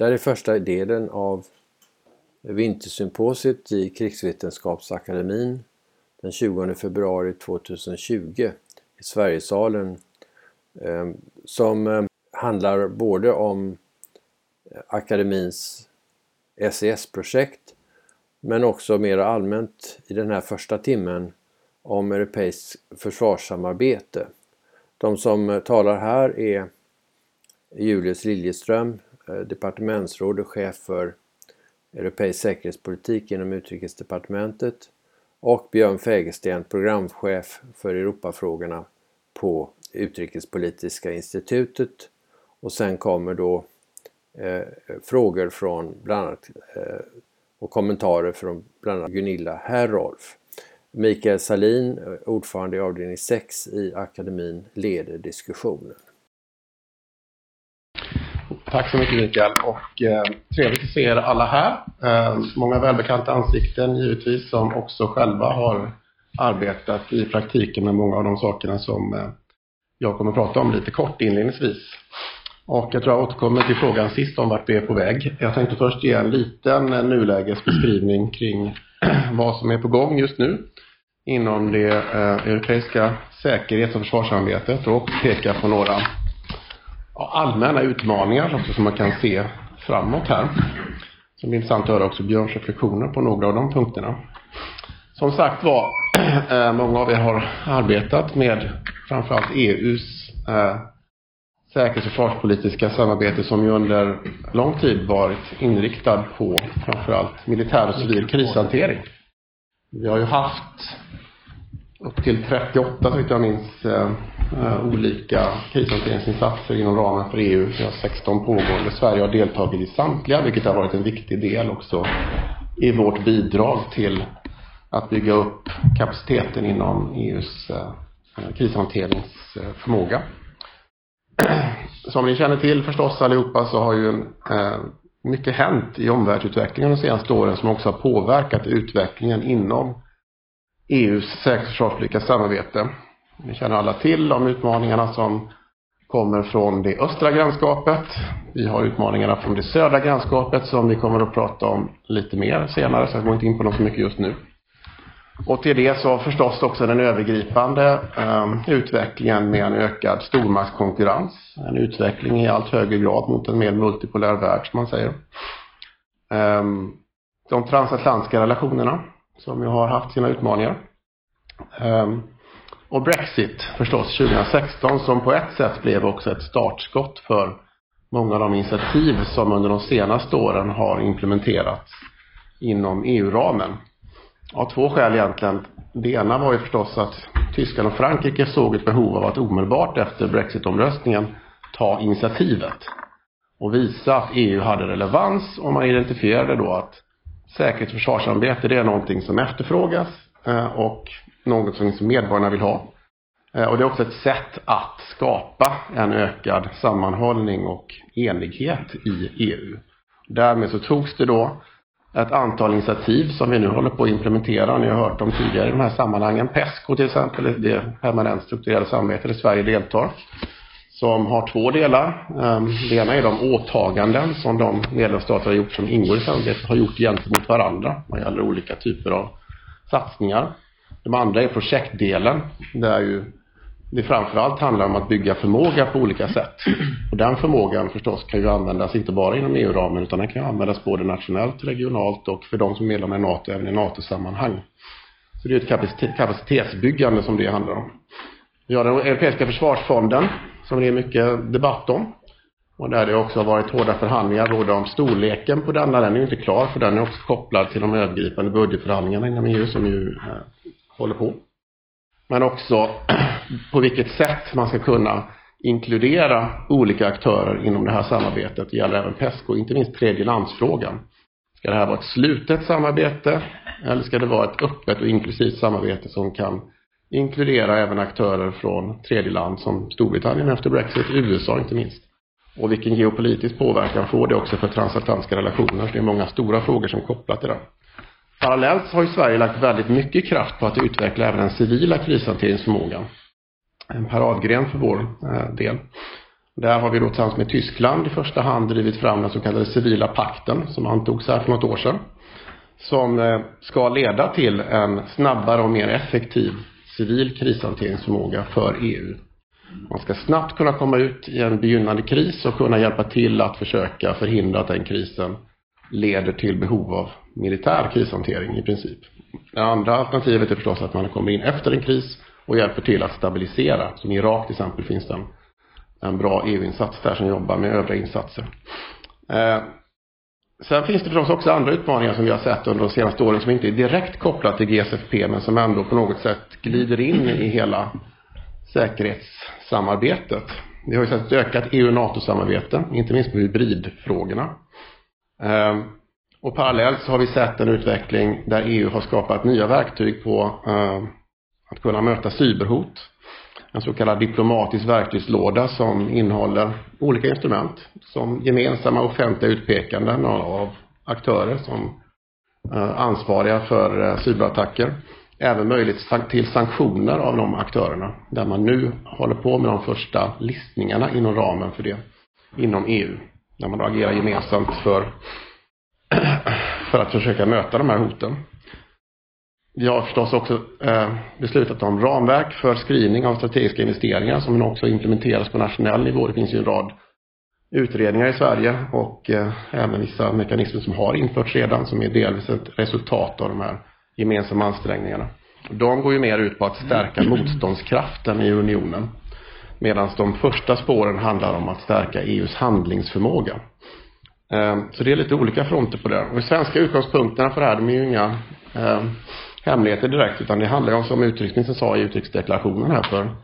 Det här är första delen av Vintersymposiet i Krigsvetenskapsakademin den 20 februari 2020 i Sverigesalen eh, som eh, handlar både om eh, akademins SES-projekt men också mer allmänt i den här första timmen om europeiskt försvarssamarbete. De som talar här är Julius Liljeström, Eh, departementsråd och chef för europeisk säkerhetspolitik inom utrikesdepartementet och Björn Fägersten, programchef för Europafrågorna på Utrikespolitiska institutet. Och sen kommer då eh, frågor från bland annat eh, och kommentarer från bland annat Gunilla Herrolf. Mikael Salin, eh, ordförande i avdelning 6 i akademin, leder diskussionen. Tack så mycket Mikael och eh, trevligt att se er alla här. Eh, många välbekanta ansikten givetvis som också själva har arbetat i praktiken med många av de sakerna som eh, jag kommer att prata om lite kort inledningsvis. Och jag tror jag återkommer till frågan sist om vart vi är på väg. Jag tänkte först ge en liten eh, nulägesbeskrivning kring vad som är på gång just nu inom det eh, europeiska säkerhets och försvarssamarbetet och peka på några allmänna utmaningar också som man kan se framåt här. Så det blir intressant att höra också Björns reflektioner på några av de punkterna. Som sagt var, eh, många av er har arbetat med framförallt EUs eh, säkerhets och försvarspolitiska samarbete som ju under lång tid varit inriktad på framförallt militär och civil krishantering. Vi har ju haft upp till 38, så vitt jag minns, eh, eh, olika krishanteringsinsatser inom ramen för EU. Vi har 16 pågående. Sverige har deltagit i samtliga, vilket har varit en viktig del också i vårt bidrag till att bygga upp kapaciteten inom EUs eh, eh, krishanteringsförmåga. Som ni känner till förstås allihopa så har ju eh, mycket hänt i omvärldsutvecklingen de senaste åren som också har påverkat utvecklingen inom EUs säkerhets och försvarspolitiska samarbete. Vi känner alla till de utmaningarna som kommer från det östra grannskapet. Vi har utmaningarna från det södra grannskapet som vi kommer att prata om lite mer senare, så jag går inte in på dem så mycket just nu. Och till det så förstås också den övergripande eh, utvecklingen med en ökad stormaktskonkurrens. En utveckling i allt högre grad mot en mer multipolär värld, som man säger. Eh, de transatlantiska relationerna som ju har haft sina utmaningar. Um, och Brexit förstås 2016 som på ett sätt blev också ett startskott för många av de initiativ som under de senaste åren har implementerats inom EU-ramen. Av två skäl egentligen. Det ena var ju förstås att Tyskland och Frankrike såg ett behov av att omedelbart efter Brexit-omröstningen ta initiativet och visa att EU hade relevans och man identifierade då att säkerhets och försvarssamarbete det är någonting som efterfrågas eh, och någonting som liksom medborgarna vill ha. Eh, och det är också ett sätt att skapa en ökad sammanhållning och enighet i EU. Därmed så togs det då ett antal initiativ som vi nu håller på att implementera. Ni har hört om tidigare i de här sammanhangen. PESCO till exempel, det permanent strukturerade samarbete där Sverige deltar som har två delar. Ehm, det ena är de åtaganden som de medlemsstater har gjort som ingår i samarbetet har gjort gentemot varandra vad gäller olika typer av satsningar. De andra är projektdelen där ju det framförallt handlar om att bygga förmåga på olika sätt. Och den förmågan förstås kan ju användas inte bara inom EU-ramen utan den kan användas både nationellt, regionalt och för de som är medlemmar i NATO även i NATO-sammanhang. Så det är ett kapacitetsbyggande som det handlar om. Vi har den Europeiska försvarsfonden som det är mycket debatt om. Och där det också har varit hårda förhandlingar både om storleken på denna. Den är ju inte klar för den är också kopplad till de övergripande budgetförhandlingarna inom EU som ju eh, håller på. Men också på vilket sätt man ska kunna inkludera olika aktörer inom det här samarbetet. Det gäller även PESCO, inte minst tredjelandsfrågan. Ska det här vara ett slutet samarbete eller ska det vara ett öppet och inklusivt samarbete som kan inkludera även aktörer från tredje land som Storbritannien efter Brexit, USA inte minst. Och vilken geopolitisk påverkan får det också för transatlantiska relationer? Det är många stora frågor som är kopplat till det. Parallellt har ju Sverige lagt väldigt mycket kraft på att utveckla även den civila krishanteringsförmågan. En paradgren för vår eh, del. Där har vi då tillsammans med Tyskland i första hand drivit fram den så kallade civila pakten som antogs här för något år sedan. Som eh, ska leda till en snabbare och mer effektiv civil krishanteringsförmåga för EU. Man ska snabbt kunna komma ut i en begynnande kris och kunna hjälpa till att försöka förhindra att den krisen leder till behov av militär krishantering i princip. Det andra alternativet är förstås att man kommer in efter en kris och hjälper till att stabilisera. Som i Irak till exempel finns det en, en bra EU-insats där som jobbar med övriga insatser. Eh, Sen finns det förstås också andra utmaningar som vi har sett under de senaste åren som inte är direkt kopplat till GSFP men som ändå på något sätt glider in i hela säkerhetssamarbetet. Vi har ju sett ett ökat EU-NATO-samarbete, inte minst på hybridfrågorna. Ehm, och parallellt så har vi sett en utveckling där EU har skapat nya verktyg på ehm, att kunna möta cyberhot. En så kallad diplomatisk verktygslåda som innehåller olika instrument som gemensamma offentliga utpekanden av aktörer som eh, ansvariga för eh, cyberattacker. Även möjlighet till sanktioner av de aktörerna där man nu håller på med de första listningarna inom ramen för det inom EU. Där man då agerar gemensamt för för att försöka möta de här hoten. Vi har förstås också eh, beslutat om ramverk för screening av strategiska investeringar som också implementeras på nationell nivå. Det finns ju en rad utredningar i Sverige och eh, även vissa mekanismer som har införts redan som är delvis ett resultat av de här gemensamma ansträngningarna. De går ju mer ut på att stärka motståndskraften i unionen. Medan de första spåren handlar om att stärka EUs handlingsförmåga. Eh, så det är lite olika fronter på det. Och de svenska utgångspunkterna för det här, de är ju inga eh, hemligheter direkt, utan det handlar ju om, som utrikesministern sa i utrikesdeklarationen här för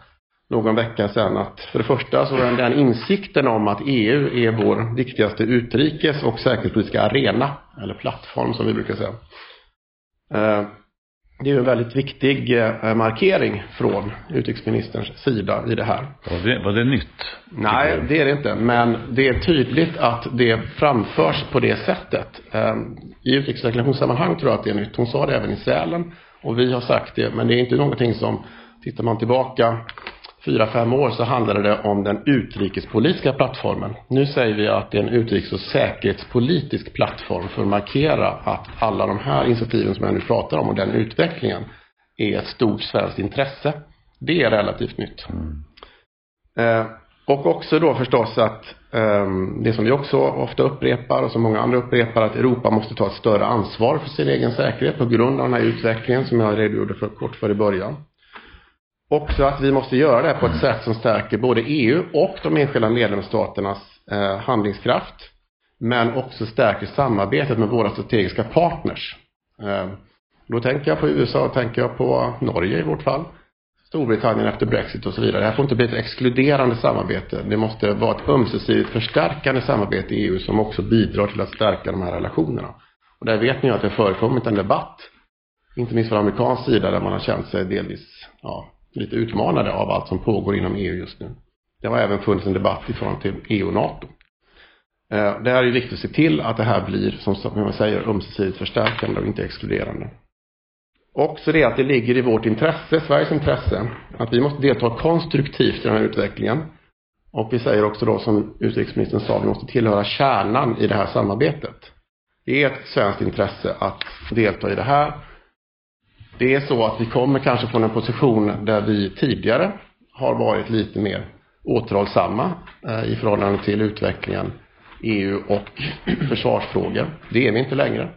någon vecka sedan, att för det första så är den insikten om att EU är vår viktigaste utrikes och säkerhetspolitiska arena, eller plattform som vi brukar säga. Eh, det är ju en väldigt viktig eh, markering från utrikesministerns sida i det här. Var det, var det nytt? Nej, det är det inte. Men det är tydligt att det framförs på det sättet. Ehm, I utrikesdeklarationssammanhang tror jag att det är nytt. Hon sa det även i Sälen. Och vi har sagt det. Men det är inte någonting som, tittar man tillbaka fyra, fem år så handlade det om den utrikespolitiska plattformen. Nu säger vi att det är en utrikes och säkerhetspolitisk plattform för att markera att alla de här initiativen som jag nu pratar om och den utvecklingen är ett stort svenskt intresse. Det är relativt nytt. Mm. Eh, och också då förstås att eh, det som vi också ofta upprepar och som många andra upprepar att Europa måste ta ett större ansvar för sin egen säkerhet på grund av den här utvecklingen som jag redogjorde för kort för i början. Också att vi måste göra det på ett sätt som stärker både EU och de enskilda medlemsstaternas eh, handlingskraft. Men också stärker samarbetet med våra strategiska partners. Eh, då tänker jag på USA och tänker jag på Norge i vårt fall. Storbritannien efter Brexit och så vidare. Det här får inte bli ett exkluderande samarbete. Det måste vara ett ömsesidigt förstärkande samarbete i EU som också bidrar till att stärka de här relationerna. Och där vet ni att det har förekommit en debatt, inte minst från amerikansk sida, där man har känt sig delvis ja, lite utmanade av allt som pågår inom EU just nu. Det har även funnits en debatt i förhållande till EU och NATO. Eh, det är ju viktigt att se till att det här blir, som man säger, ömsesidigt förstärkande och inte exkluderande. Också det att det ligger i vårt intresse, Sveriges intresse, att vi måste delta konstruktivt i den här utvecklingen. Och vi säger också då, som utrikesministern sa, vi måste tillhöra kärnan i det här samarbetet. Det är ett svenskt intresse att delta i det här det är så att vi kommer kanske från en position där vi tidigare har varit lite mer återhållsamma eh, i förhållande till utvecklingen EU och försvarsfrågor. Det är vi inte längre.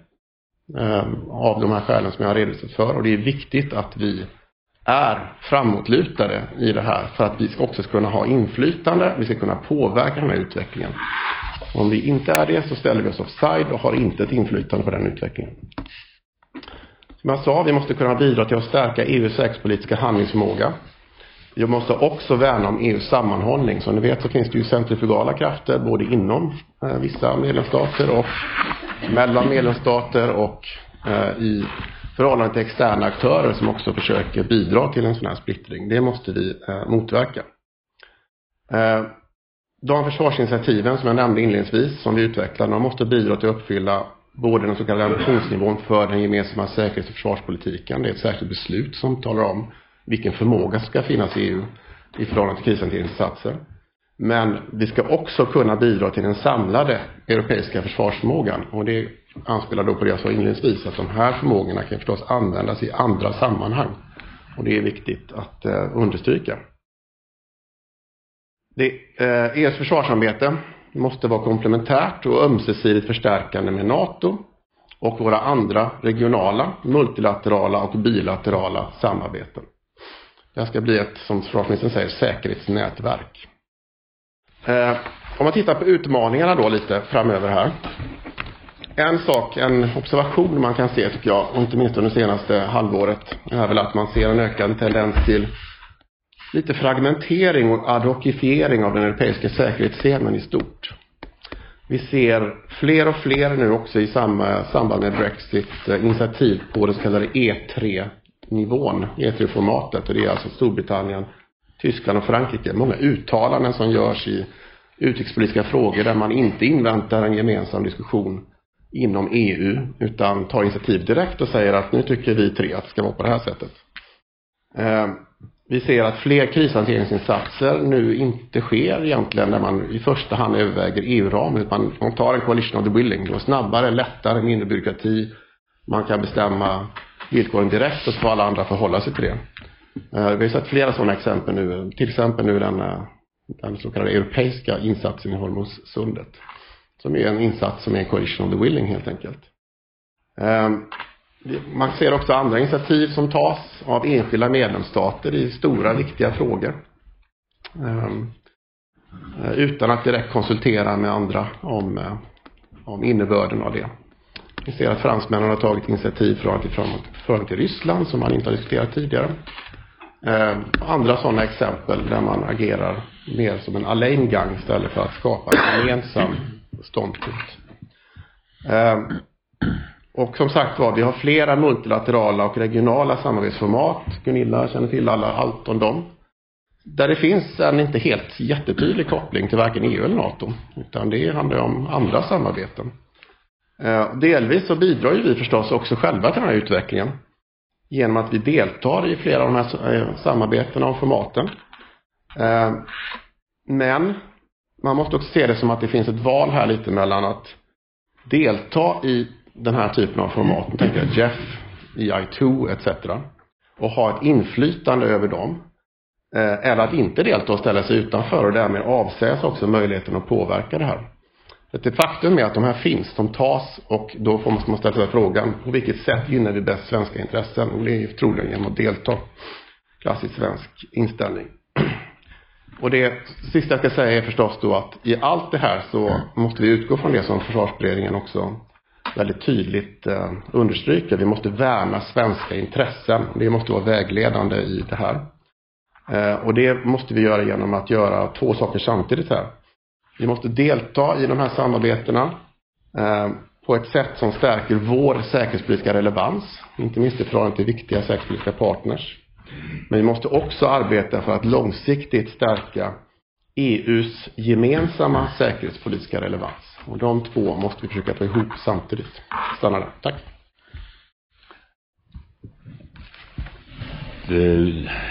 Ehm, av de här skälen som jag har redovisat för. Och det är viktigt att vi är framåtlutade i det här för att vi också ska kunna ha inflytande, vi ska kunna påverka den här utvecklingen. Om vi inte är det så ställer vi oss offside och har inte ett inflytande på den utvecklingen. Som jag sa, vi måste kunna bidra till att stärka EUs säkerhetspolitiska handlingsförmåga. Vi måste också värna om EUs sammanhållning. Som ni vet så finns det ju centrifugala krafter både inom eh, vissa medlemsstater och mellan medlemsstater och eh, i förhållande till externa aktörer som också försöker bidra till en sån här splittring. Det måste vi eh, motverka. Eh, de försvarsinitiativen som jag nämnde inledningsvis som vi utvecklar, de måste bidra till att uppfylla både den så kallade ambitionsnivån för den gemensamma säkerhets och försvarspolitiken. Det är ett särskilt beslut som talar om vilken förmåga som ska finnas i EU i förhållande till krishanteringsinsatser. Men vi ska också kunna bidra till den samlade europeiska försvarsförmågan. Och det anspelar då på det jag sa inledningsvis, att de här förmågorna kan förstås användas i andra sammanhang. Och det är viktigt att eh, understryka. Det, eh, EUs försvarssamarbete måste vara komplementärt och ömsesidigt förstärkande med NATO och våra andra regionala, multilaterala och bilaterala samarbeten. Det här ska bli ett, som försvarsministern säger, säkerhetsnätverk. Eh, om man tittar på utmaningarna då lite framöver här. En sak, en observation man kan se tycker jag, och inte minst under det senaste halvåret, är väl att man ser en ökad tendens till lite fragmentering och adhocifiering av den europeiska säkerhetsscenen i stort. Vi ser fler och fler nu också i samma, samband med Brexit eh, initiativ på den så kallade E3-nivån, E3-formatet. Och det är alltså Storbritannien, Tyskland och Frankrike. Många uttalanden som görs i utrikespolitiska frågor där man inte inväntar en gemensam diskussion inom EU utan tar initiativ direkt och säger att nu tycker vi tre att det ska vara på det här sättet. Eh, vi ser att fler krishanteringsinsatser nu inte sker egentligen när man i första hand överväger EU-ramen. Utan man tar en coalition of the willing. Det går snabbare, lättare, mindre byråkrati. Man kan bestämma villkoren direkt och så får alla andra förhålla sig till det. Eh, vi har sett flera sådana exempel nu. Till exempel nu den, eh, den så kallade europeiska insatsen i Hormuzsundet. Som är en insats som är en coalition of the willing helt enkelt. Eh, man ser också andra initiativ som tas av enskilda medlemsstater i stora viktiga frågor. Ehm, eh, utan att direkt konsultera med andra om, eh, om innebörden av det. Vi ser att fransmännen har tagit initiativ från till, från till Ryssland som man inte har diskuterat tidigare. Ehm, andra sådana exempel där man agerar mer som en alleingang istället för att skapa en gemensam ståndpunkt. Ehm, och som sagt var, vi har flera multilaterala och regionala samarbetsformat. Gunilla känner till alla, allt om dem. Där det finns en inte helt jättetydlig koppling till varken EU eller NATO. Utan det handlar om andra samarbeten. Eh, delvis så bidrar ju vi förstås också själva till den här utvecklingen. Genom att vi deltar i flera av de här eh, samarbetena och formaten. Eh, men man måste också se det som att det finns ett val här lite mellan att delta i den här typen av format, tänker jag Jeff, EI2 etc. och ha ett inflytande över dem. Eh, eller att inte delta och ställa sig utanför och därmed avsäga sig också möjligheten att påverka det här. Det faktum är att de här finns, de tas och då får man ställa sig frågan på vilket sätt gynnar vi bäst svenska intressen? Och det är ju troligen genom att delta. Klassisk svensk inställning. Och det sista jag ska säga är förstås då att i allt det här så måste vi utgå från det som försvarsberedningen också väldigt tydligt eh, understryker. Vi måste värna svenska intressen. Det måste vara vägledande i det här. Eh, och det måste vi göra genom att göra två saker samtidigt här. Vi måste delta i de här samarbetena eh, på ett sätt som stärker vår säkerhetspolitiska relevans, inte minst i förhållande till viktiga säkerhetspolitiska partners. Men vi måste också arbeta för att långsiktigt stärka EUs gemensamma säkerhetspolitiska relevans. Och de två måste vi försöka få ihop samtidigt. Stanna där. Tack.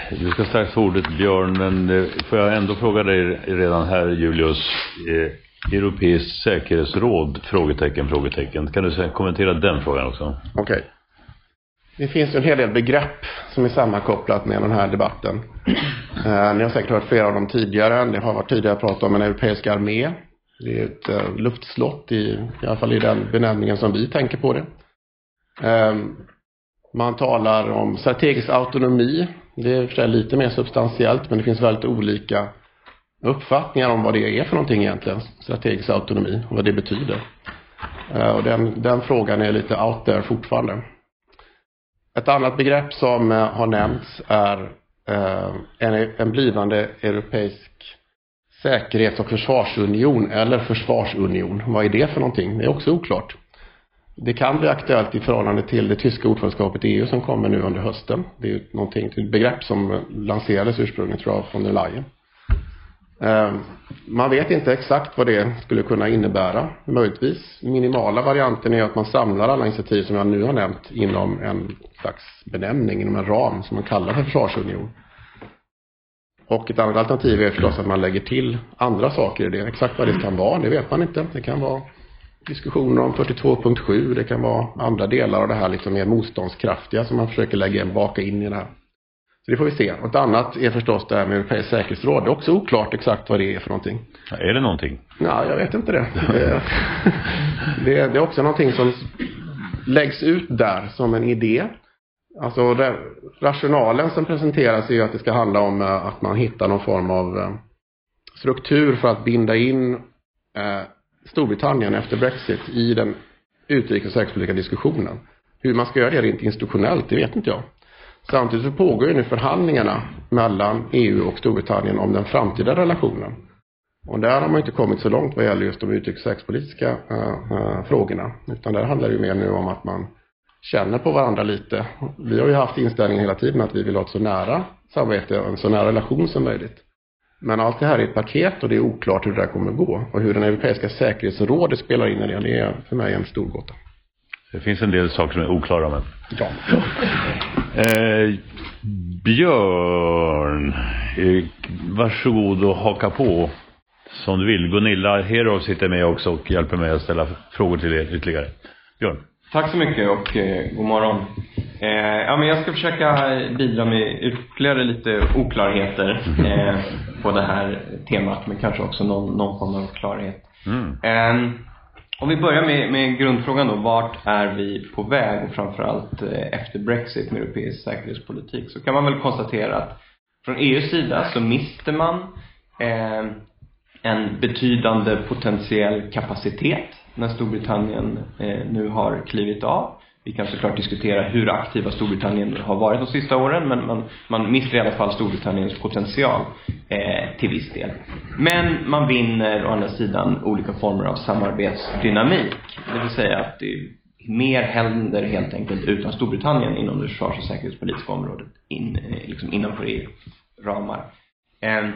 Du ska strax få ordet Björn, men eh, får jag ändå fråga dig redan här Julius. Eh, Europeiskt säkerhetsråd? Frågetecken, frågetecken. Kan du kommentera den frågan också? Okej. Okay. Det finns en hel del begrepp som är sammankopplat med den här debatten. Eh, ni har säkert hört flera av dem tidigare. Det har varit tidigare pratat om en europeisk armé. Det är ett uh, luftslott, i, i alla fall i den benämningen som vi tänker på det. Um, man talar om strategisk autonomi. Det är för lite mer substantiellt, men det finns väldigt olika uppfattningar om vad det är för någonting egentligen, strategisk autonomi, och vad det betyder. Uh, och den, den frågan är lite out there fortfarande. Ett annat begrepp som uh, har nämnts är en, en blivande europeisk säkerhets och försvarsunion eller försvarsunion. Vad är det för någonting? Det är också oklart. Det kan bli aktuellt i förhållande till det tyska ordförandeskapet i EU som kommer nu under hösten. Det är ju någonting, ett begrepp som lanserades ursprungligen tror jag från der Leyen. Ehm, man vet inte exakt vad det skulle kunna innebära, möjligtvis. Minimala varianten är att man samlar alla initiativ som jag nu har nämnt inom en slags benämning, inom en ram som man kallar för försvarsunion. Och ett annat alternativ är förstås att man lägger till andra saker i det. Exakt vad det kan vara, det vet man inte. Det kan vara diskussioner om 42.7, det kan vara andra delar av det här liksom mer motståndskraftiga som man försöker lägga en, baka in i det här. Så det får vi se. Och ett annat är förstås det här med Europeiskt säkerhetsråd. Det är också oklart exakt vad det är för någonting. Är det någonting? Ja, jag vet inte det. Det, det, det är också någonting som läggs ut där som en idé. Alltså rationalen som presenteras är ju att det ska handla om eh, att man hittar någon form av eh, struktur för att binda in eh, Storbritannien efter Brexit i den utrikes och säkerhetspolitiska diskussionen. Hur man ska göra det rent institutionellt, det vet inte jag. Samtidigt så pågår ju nu förhandlingarna mellan EU och Storbritannien om den framtida relationen. Och där har man inte kommit så långt vad gäller just de utrikes och säkerhetspolitiska eh, eh, frågorna. Utan där handlar det ju mer nu om att man känner på varandra lite. Vi har ju haft inställningen hela tiden att vi vill ha ett så nära samarbete och en så nära relation som möjligt. Men allt det här är ett paket och det är oklart hur det där kommer att gå. Och hur den europeiska säkerhetsrådet spelar in i det, det är för mig en stor gåta. Det finns en del saker som är oklara men. Ja. Eh, Björn, eh, varsågod och haka på som du vill. Gunilla Herov sitter med också och hjälper mig att ställa frågor till er ytterligare. Björn. Tack så mycket och eh, god morgon. Eh, ja, men jag ska försöka bidra med ytterligare lite oklarheter eh, på det här temat, men kanske också någon, någon form av klarhet. Mm. Eh, om vi börjar med, med grundfrågan då, vart är vi på väg och framförallt eh, efter Brexit med europeisk säkerhetspolitik, så kan man väl konstatera att från EUs sida så mister man eh, en betydande potentiell kapacitet när Storbritannien eh, nu har klivit av. Vi kan såklart diskutera hur aktiva Storbritannien har varit de sista åren men man, man mister i alla fall Storbritanniens potential eh, till viss del. Men man vinner å andra sidan olika former av samarbetsdynamik. Det vill säga att det mer händer helt enkelt utan Storbritannien inom det försvars och säkerhetspolitiska området in, eh, liksom innanför EU-ramar. Eh,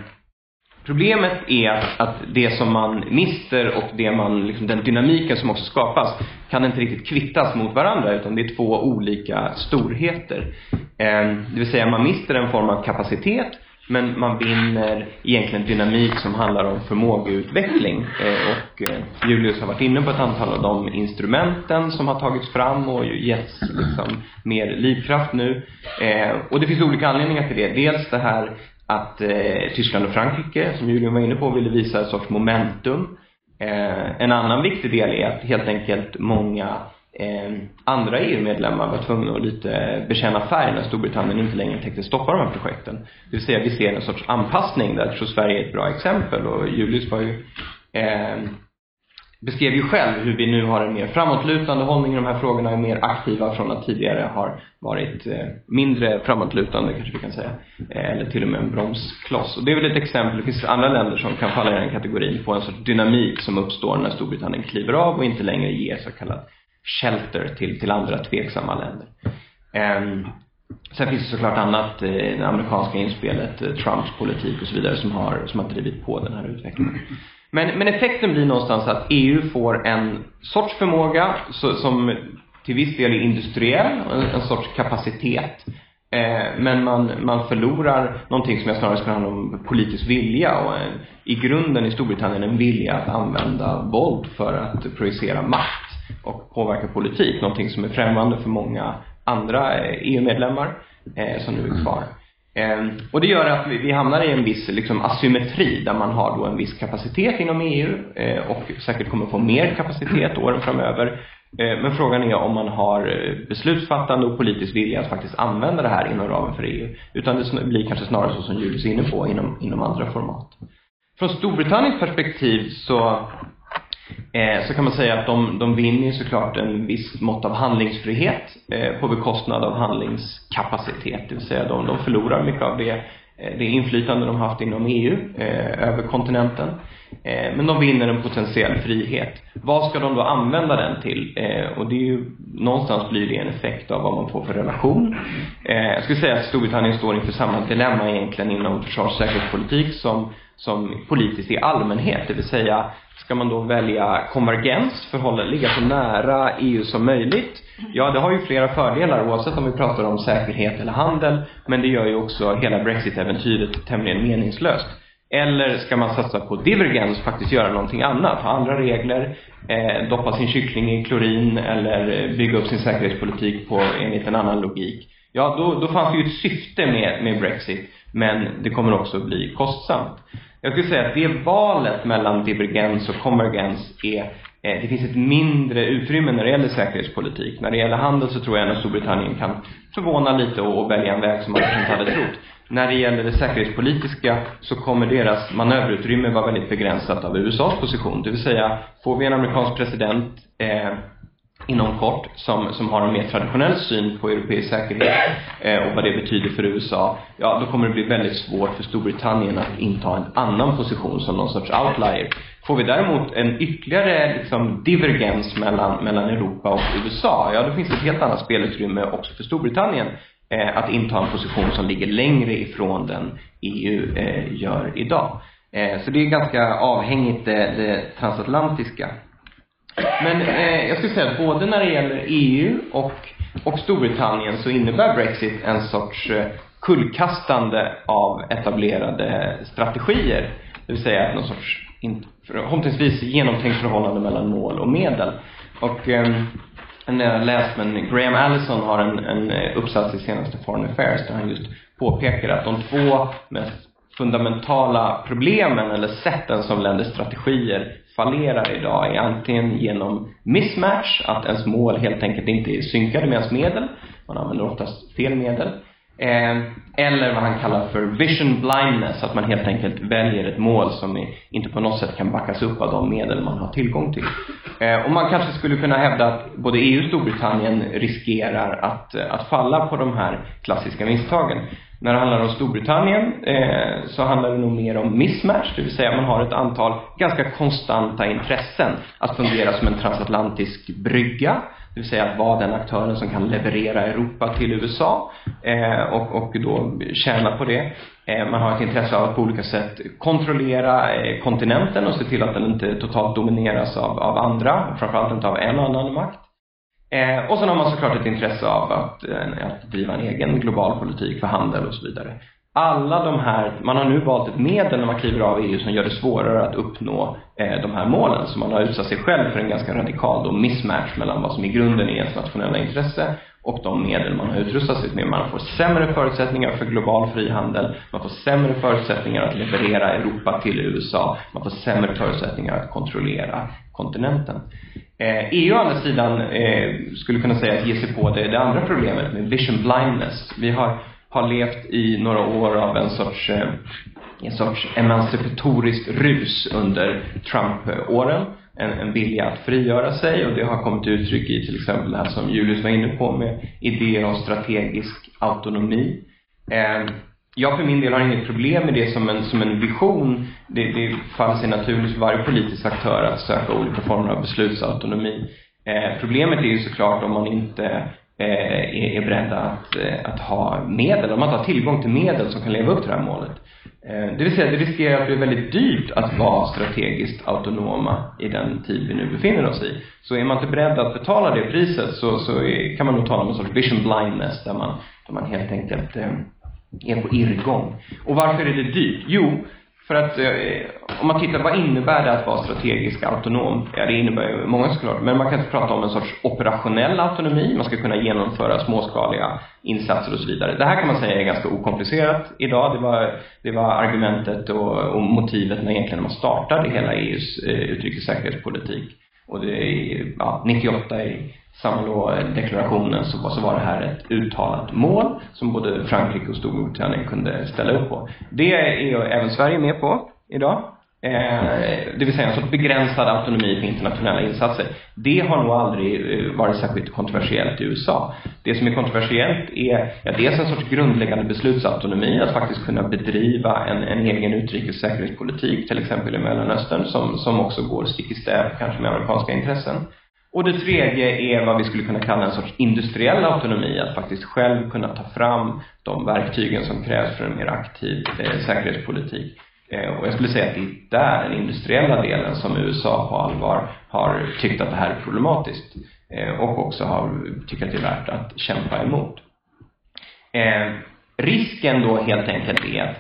Problemet är att, det som man mister och det man, liksom den dynamiken som också skapas kan inte riktigt kvittas mot varandra utan det är två olika storheter. Eh, det vill säga man mister en form av kapacitet men man vinner egentligen dynamik som handlar om förmågeutveckling. Eh, och eh, Julius har varit inne på ett antal av de instrumenten som har tagits fram och getts liksom mer livkraft nu. Ehm, och det finns olika anledningar till det. Dels det här att eh, Tyskland och Frankrike, som Julian var inne på, ville visa en sorts momentum. Eh, en annan viktig del är att helt enkelt många eh, andra EU-medlemmar var tvungna att lite bekänna färg när Storbritannien inte längre tänkte stoppa de här projekten. Det vill säga, vi ser en sorts anpassning där jag tror Sverige är ett bra exempel och Julius var ju eh, beskrev ju själv hur vi nu har en mer framåtlutande hållning i de här frågorna, är mer aktiva från att tidigare har varit eh, mindre framåtlutande kanske vi kan säga. Eh, eller till och med en bromskloss. Och det är väl ett exempel, det finns andra länder som kan falla i den kategorin på en sorts dynamik som uppstår när Storbritannien kliver av och inte längre ger så kallad shelter till, till andra tveksamma länder. Um, Sen finns det såklart annat, eh, det amerikanska inspelet, Trumps politik och så vidare som har, som har drivit på den här utvecklingen. Men, men effekten blir någonstans att EU får en sorts förmåga så, som till viss del är industriell, en, en sorts kapacitet. Eh, men man, man förlorar någonting som jag snarare skulle handla om politisk vilja och en, i grunden i Storbritannien en vilja att använda våld för att projicera makt och påverka politik. Någonting som är främmande för många andra EU-medlemmar eh, som nu är kvar. Ehm, och det gör att vi hamnar i en viss liksom, asymmetri där man har då en viss kapacitet inom EU eh, och säkert kommer få mer kapacitet åren framöver. Eh, men frågan är om man har eh, beslutsfattande och politisk vilja att faktiskt använda det här inom ramen för EU. Utan det blir kanske snarare så som Julius är inne på, inom, inom andra format. Från Storbritanniens perspektiv så eh, så kan man säga att de, de vinner såklart en viss mått av handlingsfrihet eh, på bekostnad av handlingskapacitet. Det vill säga de, de förlorar mycket av det, eh, det inflytande de haft inom EU eh, över kontinenten. Eh, men de vinner en potentiell frihet. Vad ska de då använda den till? Eh, och det är ju, någonstans blir det en effekt av vad man får för relation. jag skulle säga att Storbritannien står inför samma dilemma egentligen inom försvars och säkerhetspolitik som, som politiskt i allmänhet. Det vill säga Ska man då välja konvergens för ligga så nära EU som möjligt? Ja, det har ju flera fördelar oavsett om vi pratar om säkerhet eller handel. Men det gör ju också hela Brexit-äventyret tämligen meningslöst. Eller ska man satsa på divergens, faktiskt göra någonting annat, ha andra regler, eh, doppa sin kyckling i klorin eller eh, bygga upp sin säkerhetspolitik på enligt en annan logik. Ja, då, då fanns det ju ett syfte med, med Brexit, men det kommer också bli kostsamt. Jag skulle säga att det valet mellan divergens och konvergens är eh, det finns ett mindre utrymme när det gäller säkerhetspolitik. När det gäller handel så tror jag att Storbritannien kan förvåna lite och, välja en väg som man inte hade trott. När det gäller det säkerhetspolitiska så kommer deras manöverutrymme vara väldigt begränsat av USAs position. Det vill säga, får vi en amerikansk president eh, inom kort som, som har en mer traditionell syn på europeisk säkerhet eh, och vad det betyder för USA, ja då kommer det bli väldigt svårt för Storbritannien att inta en annan position som någon sorts outlier. Får vi däremot en ytterligare liksom divergens mellan, mellan Europa och USA, ja då finns det ett helt annat spelutrymme också för Storbritannien eh, att inta en position som ligger längre ifrån den EU eh, gör idag. Eh, så det är ganska avhängigt det, det transatlantiska. Men eh, jag skulle säga att både när det gäller EU och, och Storbritannien så innebär Brexit en sorts eh, kullkastande av etablerade strategier. Det vill säga någon sorts, förhoppningsvis genomtänkt förhållande mellan mål och medel. Och eh, när jag läst, men Graham Allison har en, en eh, uppsats i senaste Foreign Affairs där han just påpekar att de två mest fundamentala problemen eller sätten som länders strategier fallerar idag är antingen genom mismatch, att ens mål helt enkelt inte är synkade med ens medel, man använder oftast fel medel, eh, eller vad han kallar för vision blindness, att man helt enkelt väljer ett mål som inte på något sätt kan backas upp av de medel man har tillgång till. Eh, och man kanske skulle kunna hävda att både EU och Storbritannien riskerar att, eh, att falla på de här klassiska misstagen. När det handlar om Storbritannien eh, så handlar det nog mer om mismatch, det vill säga man har ett antal ganska konstanta intressen att fungera som en transatlantisk brygga, det vill säga att vara den aktören som kan leverera Europa till USA eh, och, och då tjäna på det. Eh, man har ett intresse av att på olika sätt kontrollera eh, kontinenten och se till att den inte totalt domineras av, av andra, framförallt inte av en annan makt. Eh, och sen har man såklart ett intresse av att, eh, att driva en egen global politik för handel och så vidare. Alla de här, man har nu valt ett medel när man kliver av EU som gör det svårare att uppnå eh, de här målen. Så man har utsatt sig själv för en ganska radikal då mismatch mellan vad som i grunden är ens nationella intresse och de medel man har utrustat sig med. Man får sämre förutsättningar för global frihandel, man får sämre förutsättningar att leverera Europa till USA, man får sämre förutsättningar att kontrollera kontinenten. Eh, EU å andra sidan eh, skulle kunna säga att ge sig på det, det andra problemet med vision blindness. Vi har, har levt i några år av en sorts, eh, en sorts emancipatoriskt rus under Trump-åren. En, en vilja att frigöra sig och det har kommit till uttryck i till exempel det här som Julius var inne på med idéer om strategisk autonomi. Eh, jag för min del har inget problem med det som en, som en vision. Det, det faller sig naturligt för varje politisk aktör att söka olika former av beslutsautonomi. Eh, problemet är ju såklart om man inte eh, är, är beredd att, eh, att ha medel, om man inte har tillgång till medel som kan leva upp till det här målet. Eh, det vill säga, det riskerar att bli väldigt dyrt att vara strategiskt autonoma i den tid vi nu befinner oss i. Så är man inte beredd att betala det priset så, så är, kan man nog tala om en sorts vision blindness där man, där man helt enkelt eh, är på irrgång. Och varför är det dyrt? Jo, för att eh, om man tittar, vad innebär det att vara strategisk autonom? Ja, det innebär ju många såklart, men man kan inte prata om en sorts operationell autonomi. Man ska kunna genomföra småskaliga insatser och så vidare. Det här kan man säga är ganska okomplicerat idag. Det var, det var argumentet och, och motivet när egentligen man startade hela EUs eh, utrikes säkerhetspolitik. Och det är, ja, 98 är Saint-Malo-deklarationen eh, så, så var det här ett uttalat mål som både Frankrike och Storbritannien kunde ställa upp på. Det är även Sverige med på idag. Eh, det vill säga en sorts begränsad autonomi för internationella insatser. Det har nog aldrig eh, varit särskilt kontroversiellt i USA. Det som är kontroversiellt är ja, dels en sorts grundläggande beslutsautonomi, att faktiskt kunna bedriva en, en egen utrikes och säkerhetspolitik, till exempel i Mellanöstern, som, som också går stick i stäv kanske med amerikanska intressen. Och det tredje är vad vi skulle kunna kalla en sorts industriell autonomi, att faktiskt själv kunna ta fram de verktygen som krävs för en mer aktiv eh, säkerhetspolitik. Eh, och jag skulle säga att det är där den industriella delen som USA på allvar har tyckt att det här är problematiskt eh, och också har tyckt att det är värt att kämpa emot. Eh, risken då helt enkelt är att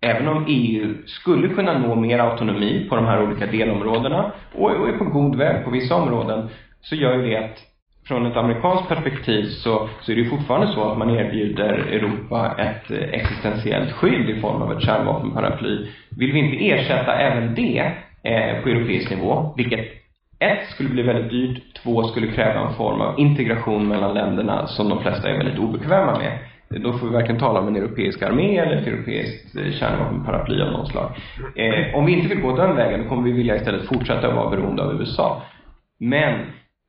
även om EU skulle kunna nå mer autonomi på de här olika delområdena och är på god väg på vissa områden så gör ju det att från ett amerikanskt perspektiv så, så är det ju fortfarande så att man erbjuder Europa ett eh, existentiellt skydd i form av ett kärnvapenparaply. Vill vi inte ersätta även det eh, på europeisk nivå, vilket ett, skulle bli väldigt dyrt, två, skulle kräva en form av integration mellan länderna som de flesta är väldigt obekväma med. Då får vi verkligen tala om en europeisk armé eller ett europeiskt eh, kärnvapenparaply av något slag. Eh, om vi inte vill gå den vägen, då kommer vi vilja istället fortsätta vara beroende av USA. Men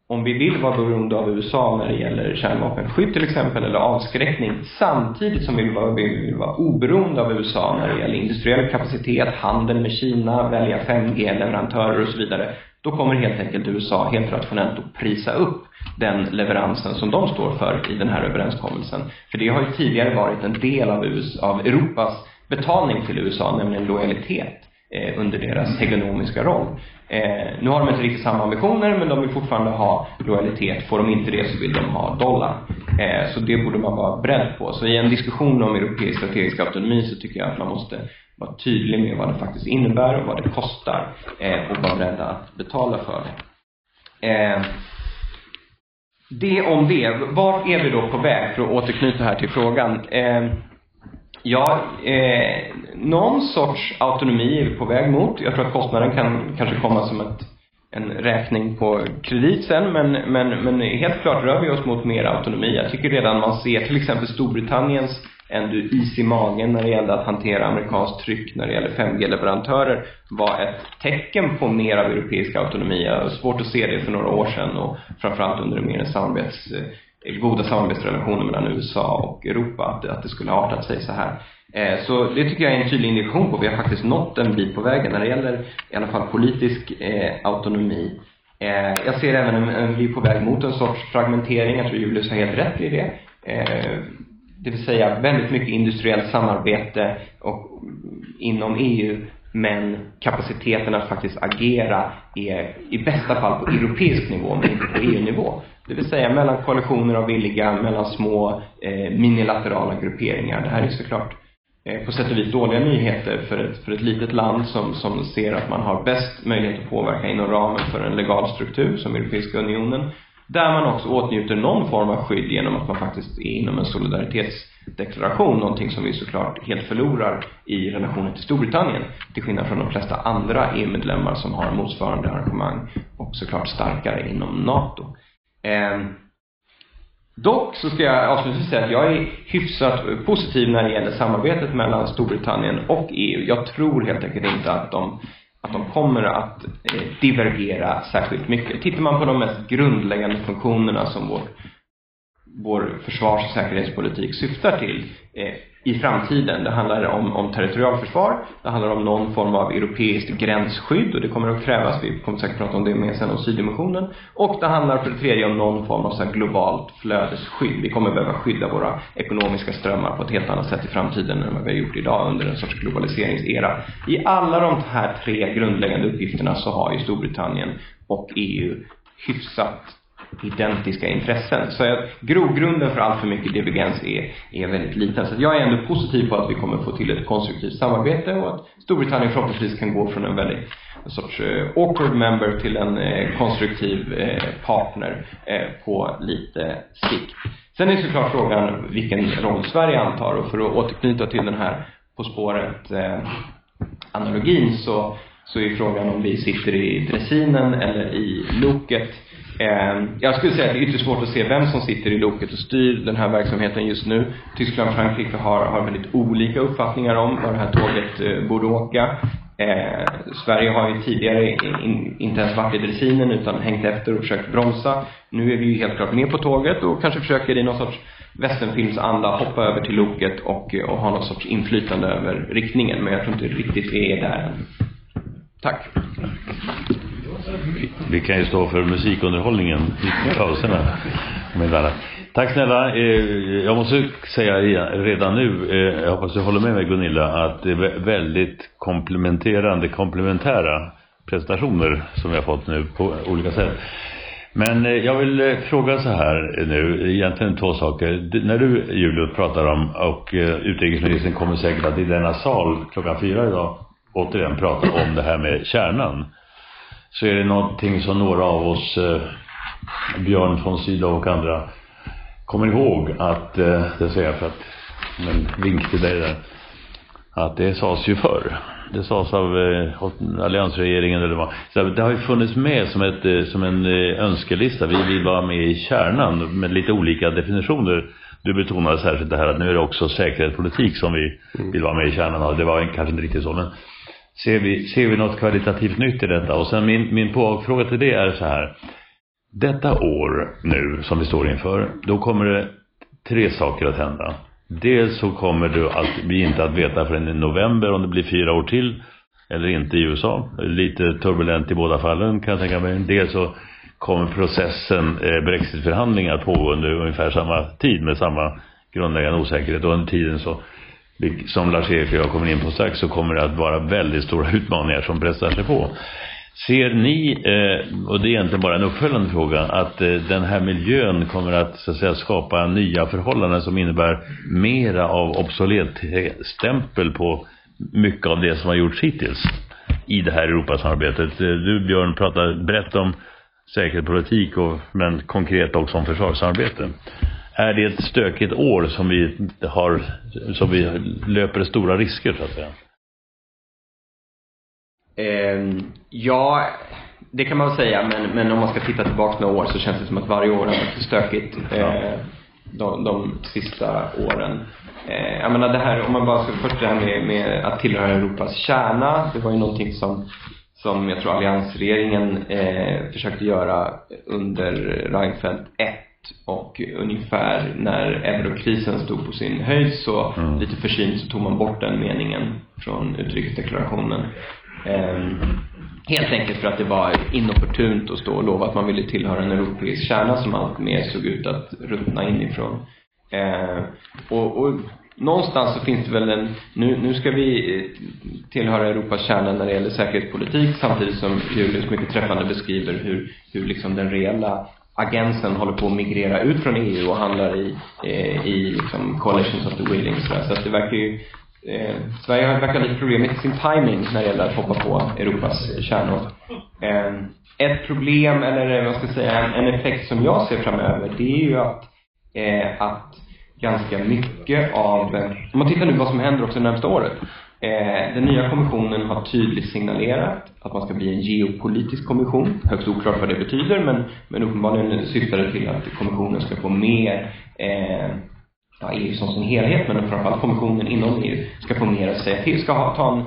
om vi vill vara beroende av USA när det gäller kärnvapenskydd till exempel, eller avskräckning, samtidigt som vi vill vara, vi vill vara oberoende av USA när det gäller industriell kapacitet, handel med Kina, välja 5G-leverantörer och så vidare, då kommer helt enkelt USA helt rationellt att prisa upp den leveransen som de står för i den här överenskommelsen. För det har ju tidigare varit en del av, USA, av Europas betalning till USA, nämligen lojalitet eh, under deras hegemoniska roll. Eh, nu har de inte riktigt samma ambitioner, men de vill fortfarande ha lojalitet. Får de inte det så vill de ha dollar. Eh, så det borde man vara beredd på. Så i en diskussion om europeisk strategisk autonomi så tycker jag att man måste vara tydlig med vad det faktiskt innebär och vad det kostar eh, och vara beredda att betala för det. Eh, det om det. Vart är vi då på väg för att återknyta här till frågan? Eh, Ja, eh, någon sorts autonomi är vi på väg mot. Jag tror att kostnaden kan kanske komma som ett, en räkning på kredit sen, men, men, men helt klart rör vi oss mot mer autonomi. Jag tycker redan man ser till exempel Storbritanniens ändå is i magen när det gällde att hantera amerikanskt tryck när det gäller 5G-leverantörer var ett tecken på mer av europeisk autonomi. Jag har svårt att se det för några år sedan och framförallt under mer samarbets Eh, goda samarbetsrelationer mellan USA och Europa, att, att det skulle ha artat sig så här. Eh, så det tycker jag är en tydlig indikation på. Vi har faktiskt nått en bit på vägen när det gäller i alla fall politisk eh, autonomi. Jag ser även en, vi är på väg mot en sorts fragmentering. Jag tror Julius har helt rätt i det. Det vill säga väldigt mycket industriellt samarbete och mm, inom EU men kapaciteten att faktiskt agera är i bästa fall på europeisk nivå men inte på EU-nivå. Det vill säga mellan koalitioner av villiga, mellan små eh, minilaterala grupperingar. Det här är såklart eh, på sätt och vis dåliga nyheter för ett, för ett litet land som, som ser att man har bäst möjlighet att påverka inom ramen för en legal struktur som Europeiska unionen. Där man också åtnjuter någon form av skydd genom att man faktiskt är inom en solidaritetsdeklaration, någonting som vi såklart helt förlorar i relationen till Storbritannien, till skillnad från de flesta andra EU-medlemmar som har motsvarande arrangemang och såklart starkare inom NATO. Eh, dock så ska jag avslutningsvis säga att jag är hyfsat positiv när det gäller samarbetet mellan Storbritannien och EU. Jag tror helt enkelt inte att de att de kommer att eh, divergera särskilt mycket. Tittar man på de mest grundläggande funktionerna som vår, vår försvars och säkerhetspolitik syftar till eh, i framtiden. Det handlar om, om territorialförsvar, det handlar om någon form av europeiskt gränsskydd och det kommer att krävas, vi kommer säkert prata om det mer sen om syddimensionen. Och det handlar för det tredje om någon form av så globalt flödesskydd. Vi kommer behöva skydda våra ekonomiska strömmar på ett helt annat sätt i framtiden än vad vi har gjort idag under en sorts globaliseringsera. I alla de här tre grundläggande uppgifterna så har ju Storbritannien och EU hyfsat identiska intressen. Så att grogrunden för allt för mycket divergens är, är väldigt liten. Så jag är ändå positiv på att vi kommer få till ett konstruktivt samarbete och att Storbritannien förhoppningsvis kan gå från en väldigt en sorts eh, awkward member till en eh, konstruktiv eh, partner på lite sikt. Sen är såklart frågan vilken roll Sverige antar och för att återknyta till den här På spåret analogin så, så är frågan om vi sitter i dressinen eller i loket Ehm, jag skulle säga att det är ytterst svårt att se vem som sitter i loket och styr den här verksamheten just nu. Tyskland och Frankrike har, har väldigt olika uppfattningar om var det här tåget eh, borde åka. Eh, Sverige har ju tidigare in, inte ens varit i dressinen utan hängt efter och försökt bromsa. Nu är vi ju helt klart med på tåget och kanske försöker i någon sorts västernfilmsanda hoppa över till loket och, eh, och ha någon sorts inflytande över riktningen. Men jag tror inte riktigt vi är där än. Tack. Vi kan ju stå för musikunderhållningen i pauserna. Tack snälla. Eh, jag måste säga redan nu, eh, jag hoppas du håller med mig Gunilla, att det är väldigt komplementerande, komplementära presentationer som vi har fått nu på olika sätt. Men eh, jag vill fråga så här nu, egentligen två saker. När du Julius pratar om, och utrikesministern kommer säkert att i denna sal klockan fyra idag återigen prata om det här med kärnan. Så är det någonting som några av oss, Björn von Sydow och andra, kommer ihåg att, eh, det säger jag för att, men vink till dig där, att det sades ju förr. Det sades av eh, alliansregeringen eller vad. Så det har ju funnits med som, ett, eh, som en eh, önskelista. Vi vill vara med i kärnan med lite olika definitioner. Du betonade särskilt det här att nu är det också säkerhetspolitik som vi mm. vill vara med i kärnan av. Det var kanske inte riktigt så men ser vi, ser vi något kvalitativt nytt i detta? Och sen min, min påfråga till det är så här. Detta år nu som vi står inför, då kommer det tre saker att hända. Dels så kommer du att, vi inte att veta förrän i november om det blir fyra år till eller inte i USA. Lite turbulent i båda fallen kan jag tänka mig. Dels så kommer processen, eh, brexitförhandlingar pågå under ungefär samma tid med samma grundläggande osäkerhet. Och under tiden så, som Lars-Erik och jag kommer in på strax, så kommer det att vara väldigt stora utmaningar som pressar sig på. Ser ni, eh, och det är egentligen bara en uppföljande fråga, att eh, den här miljön kommer att, så att säga, skapa nya förhållanden som innebär mera av obsoletstämpel på mycket av det som har gjorts hittills i det här Europasamarbetet? Eh, du Björn pratar brett om säkerhetspolitik och, men konkret också om försvarssamarbete. Är det ett stökigt år som vi har, som vi löper stora risker så att säga? Eh, ja, det kan man väl säga, men, men om man ska titta tillbaka några år så känns det som att varje år har varit stökigt. Eh, de, de sista åren. Eh, jag menar det här, om man bara ska, först det här med, med att tillhöra Europas kärna. Det var ju någonting som, som jag tror alliansregeringen eh, försökte göra under Reinfeldt 1 och ungefär när eurokrisen stod på sin höjd så mm. lite försynt så tog man bort den meningen från utrikesdeklarationen. Ehm, helt enkelt för att det var inopportunt att stå och lova att man ville tillhöra en europeisk kärna som allt mer såg ut att ruttna inifrån. Eh, och, och någonstans så finns det väl en, nu, nu ska vi tillhöra Europas kärna när det gäller säkerhetspolitik samtidigt som Julius mycket träffande beskriver hur, hur liksom den reella agensen håller på att migrera ut från EU och handlar i, eh, i liksom coalitions of the willing så, så att det verkar ju eh, Sverige verkar ha lite problem med sin timing när det gäller att hoppa på Europas kärnor. Eh, ett problem, eller vad ska jag säga, en, en effekt som jag ser framöver, det är ju att, eh, att ganska mycket av, om man tittar nu vad som händer också det närmsta året. Eh, den nya kommissionen har tydligt signalerat att man ska bli en geopolitisk kommission. Högst oklart vad det betyder men, men uppenbarligen syftar det till att kommissionen ska få mer eh, ja, EU som sin helhet, men framförallt kommissionen inom EU ska få mer att säga till, ska ha, ta en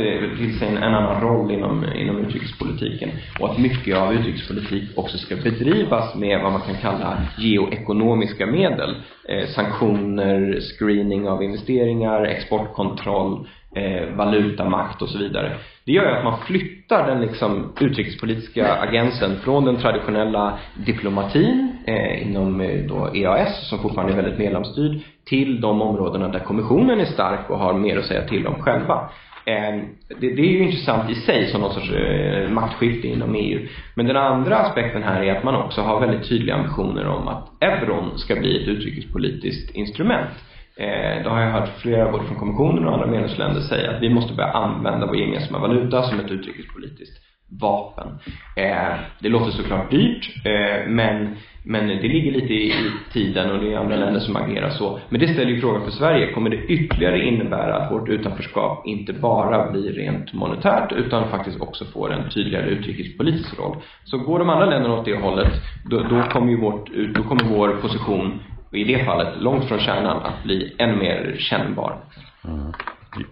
eh, till sig en, en annan roll inom, inom utrikespolitiken och att mycket av utrikespolitik också ska bedrivas med vad man kan kalla geoekonomiska medel. Eh, sanktioner, screening av investeringar, exportkontroll, eh, valutamakt och så vidare. Det gör ju att man flyttar den liksom utrikespolitiska agensen från den traditionella diplomatin eh, inom eh, då EAS, som fortfarande är väldigt medlemsstyrd, till de områdena där kommissionen är stark och har mer att säga till om själva. Eh, det, det är ju intressant i sig som någon sorts eh, maktskifte inom EU. Men den andra aspekten här är att man också har väldigt tydliga ambitioner om att euron ska bli ett utrikespolitiskt instrument. Eh, har jag hört flera, både från kommissionen och andra medlemsländer, säga att vi måste börja använda vår gemensamma valuta som ett utrikespolitiskt vapen. Eh, det låter såklart dyrt, eh, men, men det ligger lite i, i tiden och det är andra länder som agerar så. Men det ställer ju frågan för Sverige, kommer det ytterligare innebära att vårt utanförskap inte bara blir rent monetärt utan faktiskt också får en tydligare utrikespolitisk roll? Så går de andra länderna åt det hållet, då, då kommer ju vårt, då kommer vår position och i det fallet långt från kärnan att bli än mer kännbar. Mm.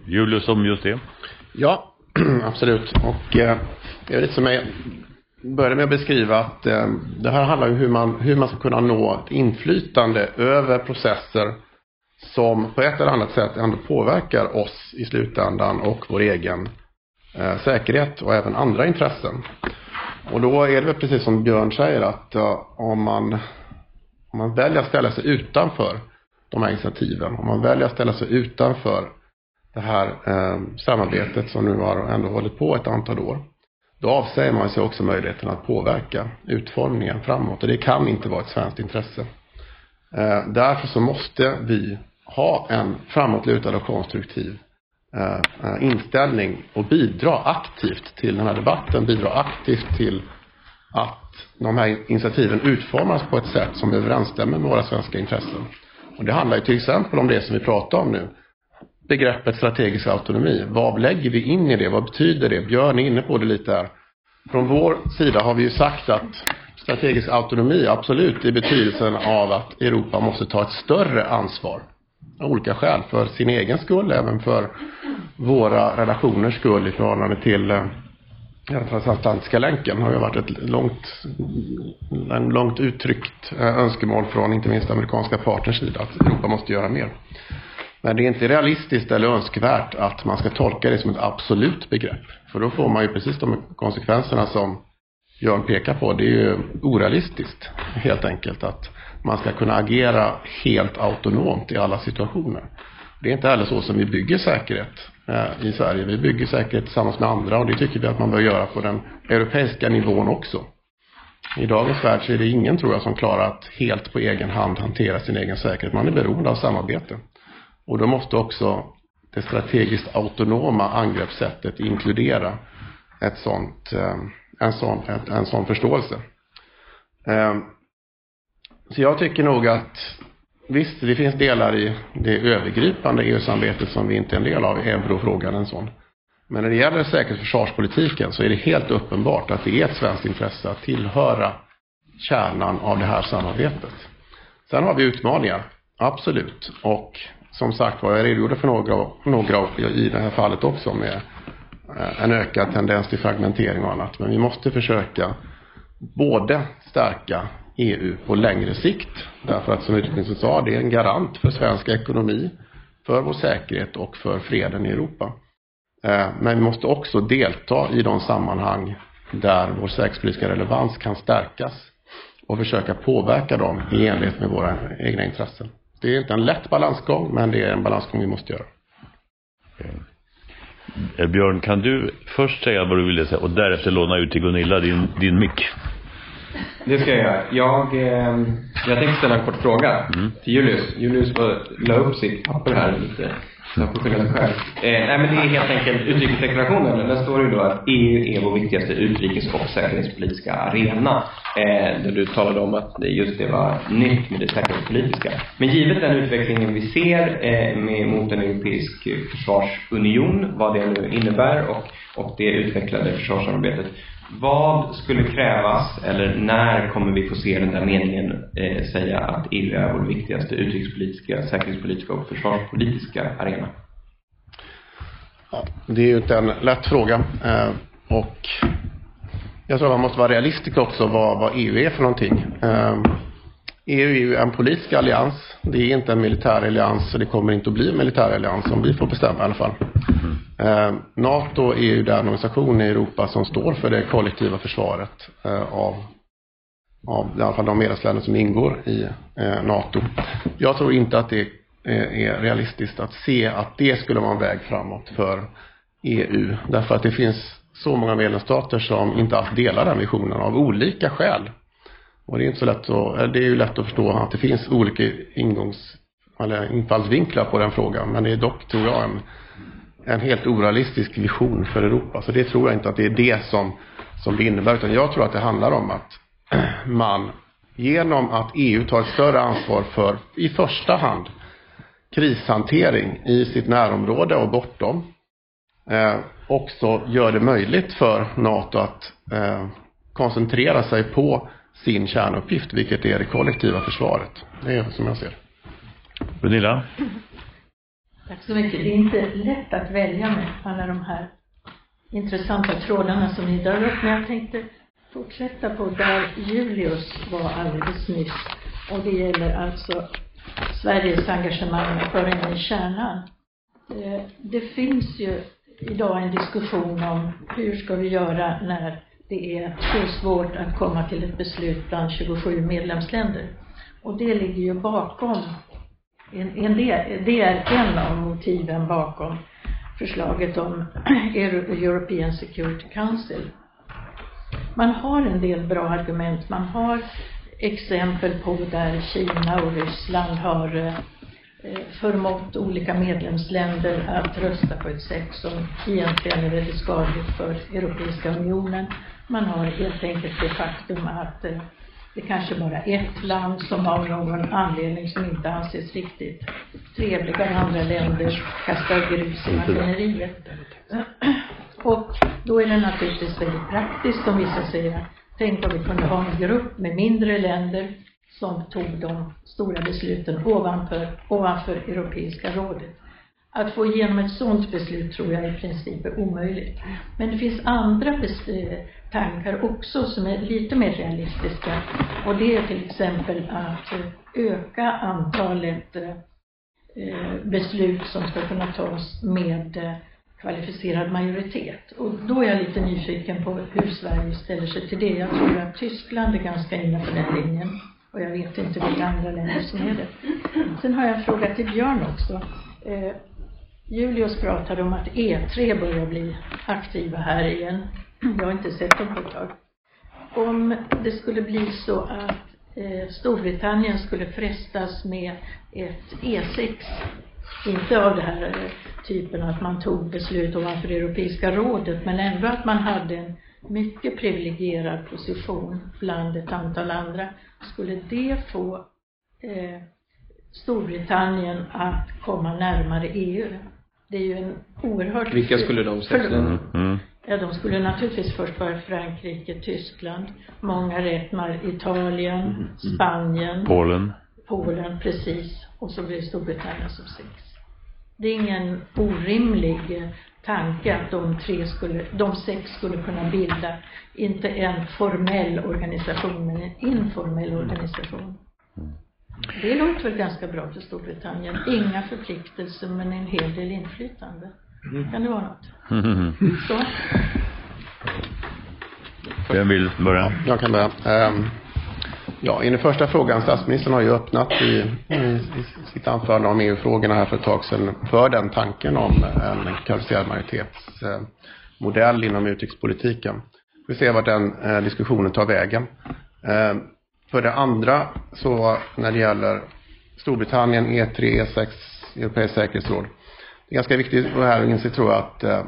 Julius om just det? Ja, absolut. Och eh, det är lite som jag började med att beskriva att eh, det här handlar om hur man, hur man ska kunna nå ett inflytande över processer som på ett eller annat sätt ändå påverkar oss i slutändan och vår egen eh, säkerhet och även andra intressen. Och då är det väl precis som Björn säger att uh, om man om man väljer att ställa sig utanför de här initiativen, om man väljer att ställa sig utanför det här eh, samarbetet som nu har ändå hållit på ett antal år, då avsäger man sig också möjligheten att påverka utformningen framåt och det kan inte vara ett svenskt intresse. Eh, därför så måste vi ha en framåtlutad och konstruktiv eh, eh inställning och bidra aktivt till den här debatten, bidra aktivt till att de här initiativen utformas på ett sätt som överensstämmer med våra svenska intressen. Och det handlar ju till exempel om det som vi pratar om nu. Begreppet strategisk autonomi. Vad lägger vi in i det? Vad betyder det? Björn är inne på det lite här. Från vår sida har vi ju sagt att strategisk autonomi absolut i betydelsen av att Europa måste ta ett större ansvar av olika skäl. För sin egen skull, även för våra relationers skull i förhållande till eh, den transatlantiska länken har ju varit ett långt, en långt uttryckt eh, önskemål från inte minst amerikanska partners sida att Europa måste göra mer. Men det är inte realistiskt eller önskvärt att man ska tolka det som ett absolut begrepp. För då får man ju precis de konsekvenserna som Jörn pekar på. Det är ju orealistiskt helt enkelt att man ska kunna agera helt autonomt i alla situationer. Det är inte heller så som vi bygger säkerhet Eh, i Sverige. Vi bygger säkerhet tillsammans med andra och det tycker vi att man bör göra på den europeiska nivån också. I dagens värld så är det ingen, tror jag, som klarar att helt på egen hand hantera sin egen säkerhet. Man är beroende av samarbete. Och då måste också det strategiskt autonoma angreppssättet inkludera ett sånt, eh, en, sån, en sån förståelse. Eh, så jag tycker nog att visst, det finns delar i det övergripande EU-samarbetet som vi inte är en del av. Eurofrågan en sån. Men när det gäller säkerhets och försvarspolitiken så är det helt uppenbart att det är ett svenskt intresse att tillhöra kärnan av det här samarbetet. Sen har vi utmaningar, absolut. Och som sagt var, jag redogjorde för några, några i det här fallet också med eh, en ökad tendens till fragmentering och annat. Men vi måste försöka både stärka EU på längre sikt. Därför att som utrikesministern sa, det är en garant för svensk ekonomi, för vår säkerhet och för freden i Europa. Eh, men vi måste också delta i de sammanhang där vår säkerhetspolitiska relevans kan stärkas och försöka påverka dem i enlighet med våra egna intressen. Det är inte en lätt balansgång, men det är en balansgång vi måste göra. Eh, Björn, kan du först säga vad du ville säga och därefter låna ut till Gunilla din, din mick? Det ska jag göra. Jag, eh, jag tänkte ställa en kort fråga mm. till Julius. Julius la upp sitt papper här lite. Jag får skylla sig själv. Eh, nej men det är helt enkelt utrikesdeklarationen. Där står det ju då att EU är vår viktigaste utrikes och säkerhetspolitiska arena. Eh, där du talade om att just det var nytt med det säkerhetspolitiska. Men givet den utvecklingen vi ser eh, med, mot en europeisk försvarsunion, vad det nu innebär och, och det utvecklade försvarssamarbetet. Vad skulle krävas, eller när kommer vi få se den där meningen eh, säga att EU är vår viktigaste utrikespolitiska, säkerhetspolitiska och försvarspolitiska arena? Ja, det är ju inte en lätt fråga. Eh, och jag tror man måste vara realistisk också vad, vad EU är för någonting. Eh, EU är ju en politisk allians. Det är inte en militär allians och det kommer inte att bli en militär allians om vi får bestämma i alla fall. Eh, NATO är ju den organisation i Europa som står för det kollektiva försvaret eh, av, av i alla fall de medlemsländer som ingår i eh, NATO. Jag tror inte att det eh, är realistiskt att se att det skulle vara en väg framåt för EU. Därför att det finns så många medlemsstater som inte alls delar den visionen av olika skäl. Och det är inte så lätt att, det är ju lätt att förstå att det finns olika ingångs eller infallsvinklar på den frågan. Men det är dock, tror jag, en, en helt orealistisk vision för Europa. Så det tror jag inte att det är det som, som det innebär. Utan jag tror att det handlar om att man genom att EU tar ett större ansvar för, i första hand, krishantering i sitt närområde och bortom. Eh, också gör det möjligt för NATO att eh, koncentrera sig på sin kärnuppgift, vilket är det kollektiva försvaret. Det är som jag ser Gunilla? Tack så mycket. Det är inte lätt att välja med alla de här intressanta trådarna som ni drar upp, men jag tänkte fortsätta på där Julius var alldeles nyss. Och det gäller alltså Sveriges engagemang för in i kärnan. Eh, det finns ju idag en diskussion om hur ska vi göra när det är så svårt att komma till ett beslut bland 27 medlemsländer. Och det ligger ju bakom, en, en del, det är en av motiven bakom förslaget om European Security Council. Man har en del bra argument. Man har exempel på där Kina och Ryssland har eh, förmått olika medlemsländer att rösta på ett sätt som egentligen är väldigt skadligt för Europeiska unionen. Man har helt enkelt det faktum att eh, det kanske bara är ett land som av någon anledning som inte anses riktigt trevliga än andra länder kastar grus i maskineriet. Och då är det naturligtvis väldigt praktiskt om vissa säger tänk om vi kunde ha en grupp med mindre länder som tog de stora besluten ovanför, ovanför Europeiska rådet. Att få igenom ett sådant beslut tror jag i princip är omöjligt. Men det finns andra eh, tankar också som är lite mer realistiska. Och det är till exempel att öka antalet eh, beslut som ska kunna tas med eh, kvalificerad majoritet. Och då är jag lite nyfiken på hur Sverige ställer sig till det. Jag tror att Tyskland är ganska inne på den linjen. Och jag vet inte vilka andra länder som är det. Sen har jag en fråga till Björn också. Eh, Julius pratade om att E3 börjar bli aktiva här igen. Jag har inte sett dem på ett tag. Om det skulle bli så att eh, Storbritannien skulle frestas med ett E6 inte av den här eh, typen att man tog beslut ovanför Europeiska rådet, men ändå att man hade en mycket privilegierad position bland ett antal andra. Skulle det få eh, Storbritannien att komma närmare EU? Det är ju en oerhört... Vilka skulle de sex Mm. Mm. Ja, de skulle naturligtvis först vara Frankrike, Tyskland, många räknar Italien, Mm. Spanien, Polen. Polen, precis. Och så blir Storbritannien som sex. Det är ingen orimlig tanke att de tre skulle, de sex skulle kunna bilda, inte en formell organisation, men en informell organisation. Det låter väl ganska bra för Storbritannien. Inga förpliktelser, men en hel del inflytande. Kan det vara något? Så. Vem vill börja? Jag kan börja. Ehm, Ja, i den första frågan, statsministern har ju öppnat i, i, i sitt anförande om EU-frågorna här för ett tag sedan för den tanken om eh, en kvalificerad majoritetsmodell inom utrikespolitiken. Vi får se vart den eh, diskussionen tar vägen. Eh, för det andra så när det gäller Storbritannien, E3, E6, Europeiskt säkerhetsråd. Det är ganska viktigt att här inse tror jag att eh,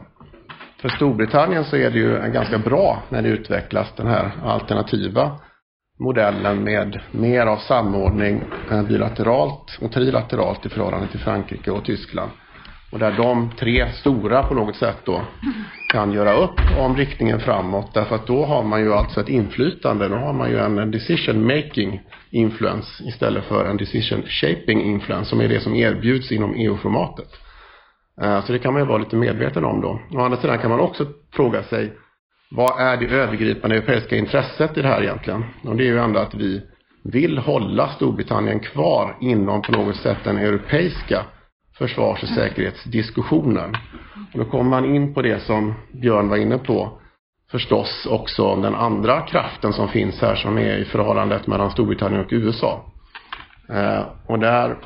för Storbritannien så är det ju ganska bra när det utvecklas den här alternativa modellen med mer av samordning eh, bilateralt och trilateralt i förhållande till Frankrike och Tyskland. Och där de tre stora på något sätt då kan göra upp om riktningen framåt. Därför att då har man ju alltså ett inflytande. Då har man ju en decision making influence istället för en decision shaping influence som är det som erbjuds inom EU-formatet. Eh, så det kan man ju vara lite medveten om då. Å andra sidan kan man också fråga sig vad är det övergripande europeiska intresset i det här egentligen? Och det är ju ändå att vi vill hålla Storbritannien kvar inom på något sätt den europeiska försvars och säkerhetsdiskussionen. Och då kommer man in på det som Björn var inne på förstås också den andra kraften som finns här som är i förhållandet mellan Storbritannien och USA. Eh, och där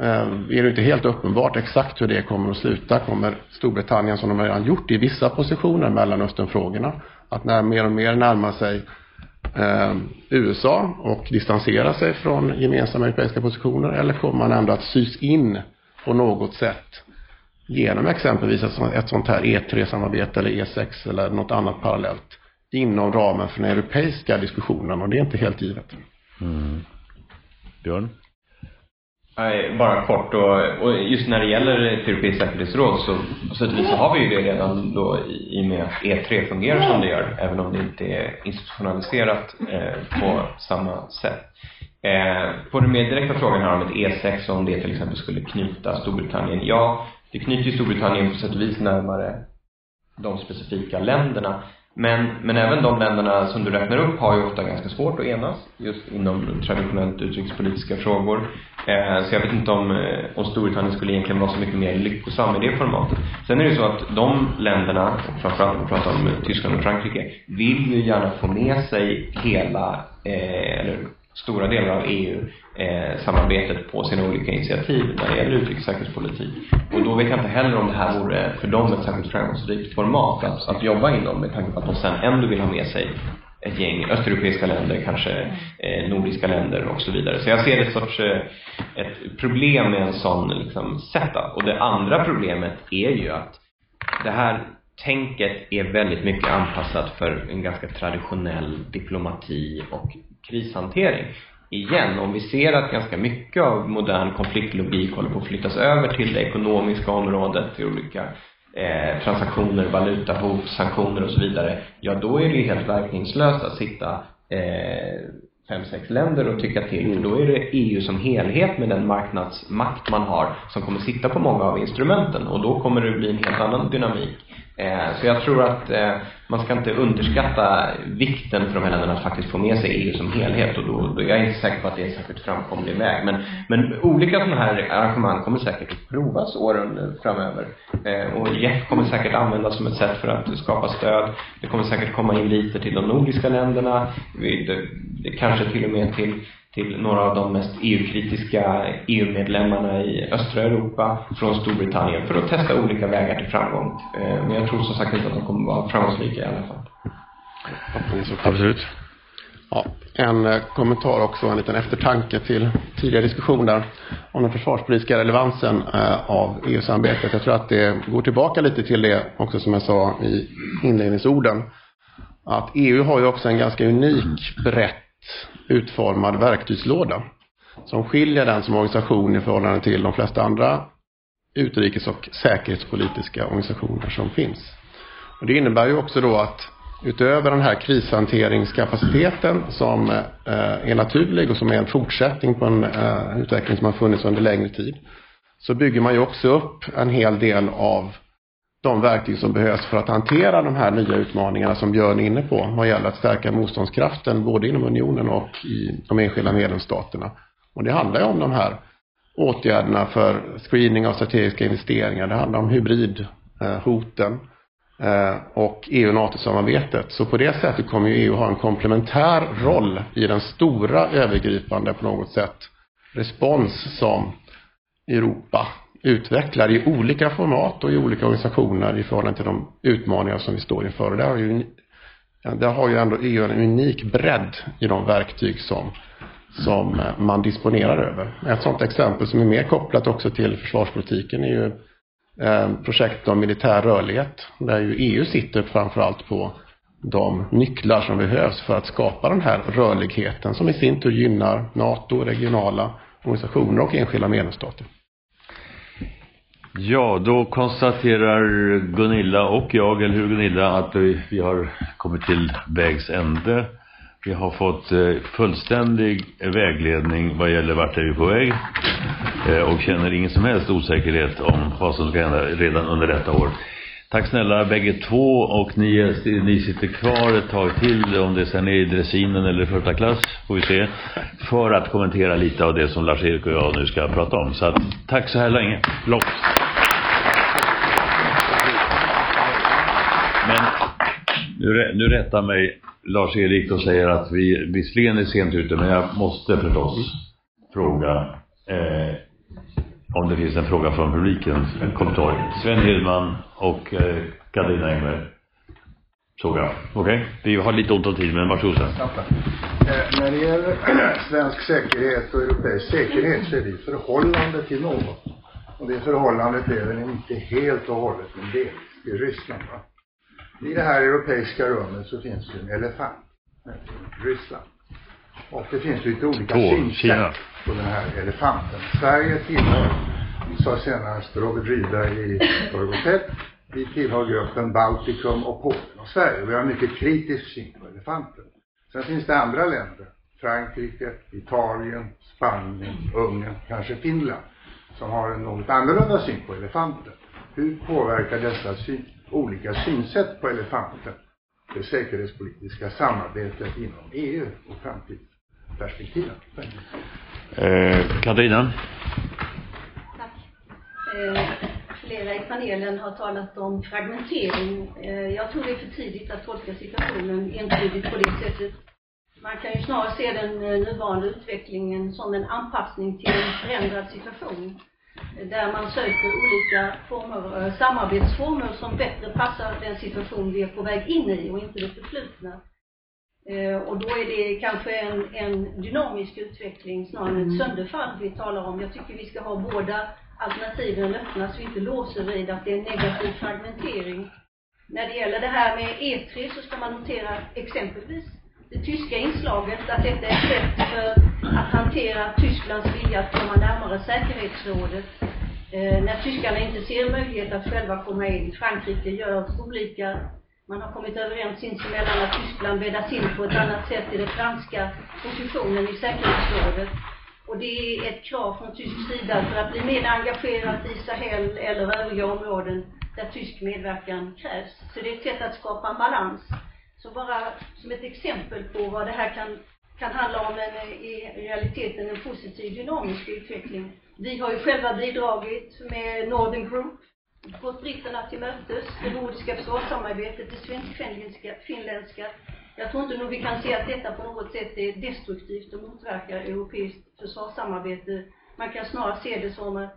Ehm, är det inte helt uppenbart exakt hur det kommer att sluta. Kommer Storbritannien, som de redan gjort i vissa positioner, Mellanösternfrågorna, att när mer och mer närma sig eh, USA och distansera sig från gemensamma europeiska positioner eller kommer man ändå att sys in på något sätt genom exempelvis ett sånt, ett sånt här E3-samarbete eller E6 eller något annat parallellt inom ramen för den europeiska diskussionen och det är inte helt givet. Mm. Björn? Nej, bara kort och, och just när det gäller ett europeiskt säkerhetsråd så på sätt och vis så har vi ju det redan då i, i och med att E3 fungerar som det gör, även om det inte är institutionaliserat eh, på samma sätt. Eh, på den mer direkta frågan här om ett E6, om det till exempel skulle knyta Storbritannien. Ja, det knyter ju Storbritannien på sätt och vis närmare de specifika länderna. Men, men även de länderna som du räknar upp har ju ofta ganska svårt att enas just inom traditionellt utrikespolitiska frågor. Eh, så jag vet inte om, eh, om Storbritannien skulle egentligen vara så mycket mer lyckosam i det formatet. Sen är det ju så att de länderna, framförallt om vi pratar om Tyskland och Frankrike, vill ju gärna få med sig hela, eh, eller stora delar av EU eh, samarbetet på sina olika initiativ när det gäller utrikes säkerhetspolitik. Och då vet jag inte heller om det här vore för dem ett särskilt framgångsrikt format att, att jobba inom med tanke på att de sen ändå vill ha med sig ett gäng östeuropeiska länder, kanske eh, nordiska länder och så vidare. Så jag ser ett sorts eh, ett problem med en sån liksom setup. Och det andra problemet är ju att det här tänket är väldigt mycket anpassat för en ganska traditionell diplomati och krishantering. Igen, om vi ser att ganska mycket av modern konfliktlogik håller på att flyttas över till det ekonomiska området, till olika eh, transaktioner, valutahot, sanktioner och så vidare, ja då är det ju helt verkningslöst att sitta eh, fem, sex länder och tycka till. För då är det EU som helhet med den marknadsmakt man har som kommer sitta på många av instrumenten och då kommer det bli en helt annan dynamik. Eh, så jag tror att eh, man ska inte underskatta vikten för de här länderna att faktiskt få med sig EU som helhet och då, då jag är inte säker på att det är en särskilt framkomlig väg. Men, men olika sådana här arrangemang kommer säkert att provas åren framöver. Eh, och JEF kommer säkert användas som ett sätt för att skapa stöd. Det kommer säkert komma inviter till de nordiska länderna. Det, det kanske till och med till till några av de mest EU-kritiska EU-medlemmarna i östra Europa från Storbritannien för att testa olika vägar till framgång. Eh, men jag tror som sagt inte att de kommer vara framgångsrika i alla fall. Absolut. Ja, en eh, kommentar också, en liten eftertanke till tidigare diskussioner om den försvarspolitiska relevansen eh, av EU-samarbetet. Jag tror att det går tillbaka lite till det också som jag sa i inledningsorden. Att EU har ju också en ganska unik brett utformad verktygslåda som skiljer den som organisation i förhållande till de flesta andra utrikes och säkerhetspolitiska organisationer som finns. Och det innebär ju också då att utöver den här krishanteringskapaciteten som eh, är naturlig och som är en fortsättning på en eh, utveckling som har funnits under längre tid så bygger man ju också upp en hel del av de verktyg som behövs för att hantera de här nya utmaningarna som Björn är inne på vad gäller att stärka motståndskraften både inom unionen och i de enskilda medlemsstaterna. Och det handlar ju om de här åtgärderna för screening av strategiska investeringar. Det handlar om hybridhoten eh, eh, och EU-NATO-samarbetet. Så på det sättet kommer ju EU ha en komplementär roll i den stora övergripande på något sätt respons som Europa utvecklar i olika format och i olika organisationer i förhållande till de utmaningar som vi står inför. Och det har ju, det har ju ändå EU en unik bredd i de verktyg som, som eh, man disponerar över. Ett sådant exempel som är mer kopplat också till försvarspolitiken är ju eh, projekt om militär rörlighet där ju EU sitter framförallt på de nycklar som behövs för att skapa den här rörligheten som i sin tur gynnar NATO, regionala organisationer och enskilda medlemsstater. Ja, då konstaterar Gunilla och jag, eller hur Gunilla, att vi har kommit till vägs ände. Vi har fått eh, fullständig vägledning vad gäller vart är vi på väg eh, och känner ingen som helst osäkerhet om vad som ska hända redan under detta år. Tack snälla bägge två och ni, ni sitter kvar ett tag till om det sen är i dressinen eller första klass får vi se. För att kommentera lite av det som Lars-Erik och jag nu ska prata om. Så att, tack så här länge. Långt. Men nu, nu rättar mig Lars-Erik och säger att vi visserligen är sent ute men jag måste förstås fråga eh, om det finns en fråga från publiken, en kommentar. Sven Hedman och eh, Katarina Engberg. Såg jag. Okej, okay. vi har lite ont om tid, men varsågod Sven. Eh, när det gäller svensk säkerhet och europeisk säkerhet så är det i förhållande till något. Och det förhållandet är väl inte helt och hållet, men delvis till Ryssland. Va? I det här europeiska rummet så finns det en elefant, Ryssland. Och det finns lite olika Två, synsätt Kina på den här elefanten. Sverige tillhör, sa senast Robert Rydberg i förrgår vi tillhör gruppen Baltikum och Polen och Sverige. Vi har en mycket kritisk syn på elefanten. Sen finns det andra länder, Frankrike, Italien, Spanien, Ungern, kanske Finland, som har en något annorlunda syn på elefanten. Hur påverkar dessa syn, olika synsätt på elefanten det säkerhetspolitiska samarbetet inom EU och framtidsperspektiven. Eh, Katarina? Tack. Eh, flera i panelen har talat om fragmentering. Eh, jag tror det är för tidigt att tolka situationen entydigt på det sättet. Man kan ju snarare se den eh, nuvarande utvecklingen som en anpassning till en förändrad situation. Eh, där man söker olika former, eh, samarbetsformer som bättre passar den situation vi är på väg in i och inte det förflutna. Eh, och då är det kanske en, en dynamisk utveckling snarare än ett mm. sönderfall vi talar om. Jag tycker vi ska ha båda alternativen öppna så vi inte låser vid att det är en negativ fragmentering. När det gäller det här med E3 så ska man notera exempelvis det tyska inslaget, att detta är ett sätt för att hantera Tysklands vilja att komma närmare säkerhetsrådet. Eh, när tyskarna inte ser möjlighet att själva komma in. Frankrike gör olika man har kommit överens sinsemellan att Tyskland bäddas in på ett annat sätt i den franska positionen i säkerhetsrådet. Och det är ett krav från tysk sida för att bli mer engagerat i Sahel eller övriga områden där tysk medverkan krävs. Så det är ett sätt att skapa en balans. Så bara som ett exempel på vad det här kan, kan handla om en, i realiteten en positiv dynamisk utveckling. Vi har ju själva bidragit med Northern Group gått britterna till mötes, det nordiska försvarssamarbetet, det svensk-finländska. Jag tror inte nog vi kan se att detta på något sätt är destruktivt och motverkar europeiskt försvarssamarbete. Man kan snarare se det som att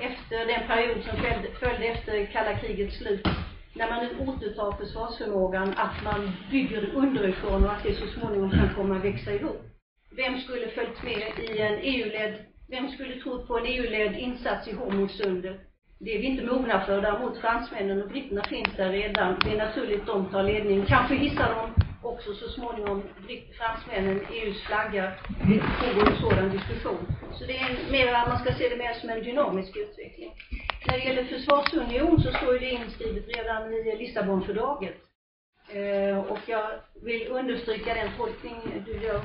efter den period som följde, följde efter kalla krigets slut, när man nu återtar försvarsförmågan, att man bygger det underifrån och att det så småningom kan komma att växa ihop. Vem skulle följt med i en EU-ledd, vem skulle trott på en EU-ledd insats i Hormuzsundet? Det är vi inte mogna för. Däremot fransmännen och britterna finns där redan. Det är naturligt de tar ledning. Kanske hissar de också så småningom fransmännen EUs flagga. Det pågår en sådan diskussion. Så det är mera, man ska se det mer som en dynamisk utveckling. När det gäller försvarsunion så står det inskrivet redan i Lissabonfördraget. Eh, och jag vill understryka den tolkning du gör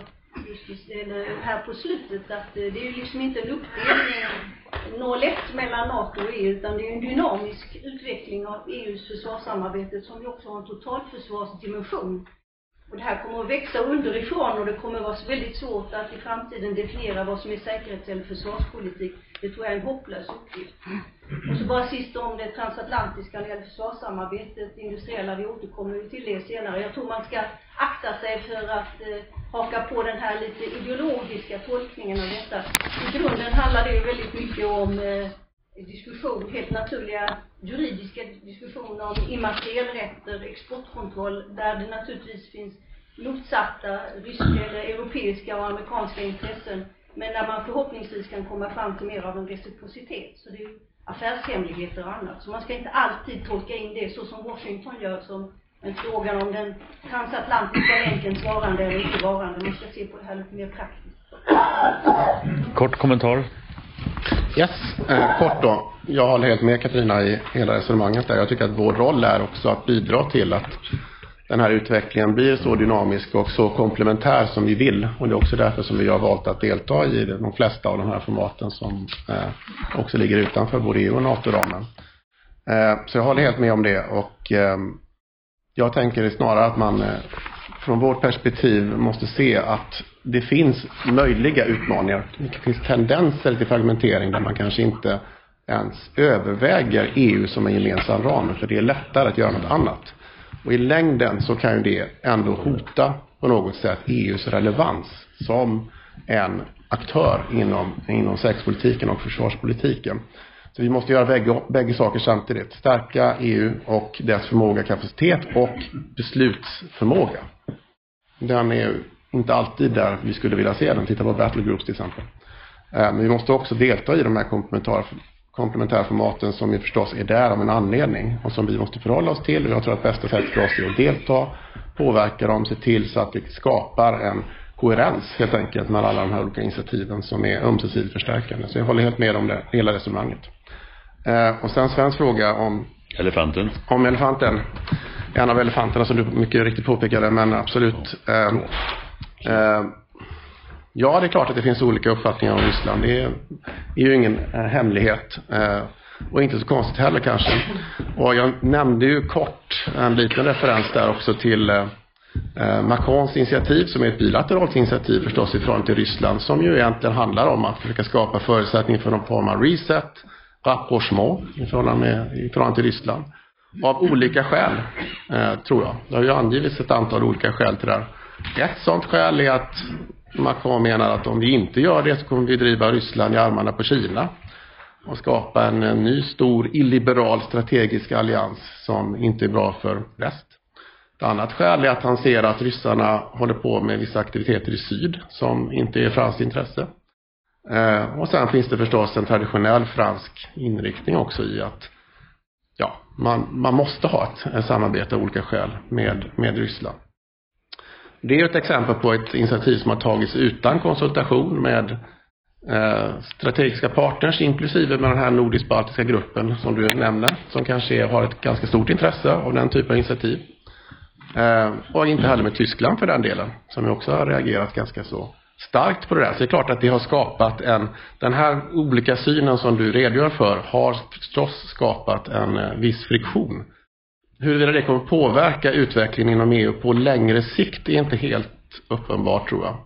just eller här på slutet att eh, det är ju liksom inte en uppdelning eh, 01 mellan NATO och EU utan det är en dynamisk utveckling av EUs försvarssamarbete som ju också har en totalförsvarsdimension. Och det här kommer att växa underifrån och det kommer att vara väldigt svårt att i framtiden definiera vad som är säkerhets eller försvarspolitik. Det tror jag är en hopplös uppgift. Och så bara sist om det transatlantiska när det gäller försvarssamarbetet, det industriella, vi återkommer ju till det senare. Jag tror man ska akta sig för att eh, haka på den här lite ideologiska tolkningen av detta. I grunden handlar det ju väldigt mycket om eh, diskussion, helt naturliga juridiska diskussioner om immaterialrätter, exportkontroll, där det naturligtvis finns motsatta ryska eller europeiska och amerikanska intressen, men där man förhoppningsvis kan komma fram till mer av en reciprocitet. Så det är affärshemligheter och annat. Så man ska inte alltid tolka in det så som Washington gör som en fråga om den transatlantiska länkens varande eller inte varande. Man ska se på det här lite mer praktiskt. Kort kommentar. Yes, eh, kort då. Jag håller helt med Katarina i hela resonemanget där. Jag tycker att vår roll är också att bidra till att den här utvecklingen blir så dynamisk och så komplementär som vi vill. Och det är också därför som vi har valt att delta i de flesta av de här formaten som eh, också ligger utanför både EU och NATO-ramen. Eh, så jag håller helt med om det och ehm, jag tänker snarare att man eh, från vårt perspektiv måste se att det finns möjliga utmaningar. Det finns tendenser till fragmentering där man kanske inte ens överväger EU som en gemensam ram, för det är lättare att göra något annat. Och i längden så kan ju det ändå hota på något sätt EUs relevans som en aktör inom, inom säkerhetspolitiken och försvarspolitiken. Så vi måste göra bägge, bägge saker samtidigt. Stärka EU och dess förmåga, kapacitet och beslutsförmåga. Den är inte alltid där vi skulle vilja se den. Titta på battle groups till exempel. Eh, men vi måste också delta i de här komplementära komplementärformaten som ju förstås är där av en anledning och som vi måste förhålla oss till. Och jag tror att bästa sättet för oss är att delta, påverka dem, se till så att vi skapar en koherens helt enkelt mellan alla de här olika initiativen som är ömsesidigt förstärkande. Så jag håller helt med om det, hela resonemanget. Eh, och sen Svens fråga om Elefanten. Om elefanten. En av elefanterna som du mycket riktigt påpekade, men absolut. Eh, eh, ja, det är klart att det finns olika uppfattningar om Ryssland. Det är, är ju ingen eh, hemlighet. Eh, och inte så konstigt heller kanske. Och jag nämnde ju kort en liten referens där också till eh, eh, Macrons initiativ som är ett bilateralt initiativ förstås i förhållande till Ryssland som ju egentligen handlar om att försöka skapa förutsättningar för någon form av reset rapprochement i förhållande, i förhållande till Ryssland. Av olika skäl, eh, tror jag. Det har ju angivits ett antal olika skäl till det här. Ett sådant skäl är att Macron menar att om vi inte gör det så kommer vi driva Ryssland i armarna på Kina och skapa en, en ny stor illiberal strategisk allians som inte är bra för väst. Ett annat skäl är att han ser att ryssarna håller på med vissa aktiviteter i syd som inte är franskt intresse. Eh, och sen finns det förstås en traditionell fransk inriktning också i att ja, man, man måste ha ett, ett samarbete av olika skäl med, med Ryssland. Det är ett exempel på ett initiativ som har tagits utan konsultation med eh, strategiska partners inklusive med den här nordisk-baltiska gruppen som du nämner som kanske har ett ganska stort intresse av den typen av initiativ. Eh, och inte heller med Tyskland för den delen som ju också har reagerat ganska så starkt på det där. Så det är klart att det har skapat en, den här olika synen som du redogör för har förstås skapat en eh, viss friktion. Huruvida det kommer påverka utvecklingen inom EU på längre sikt är inte helt uppenbart tror jag.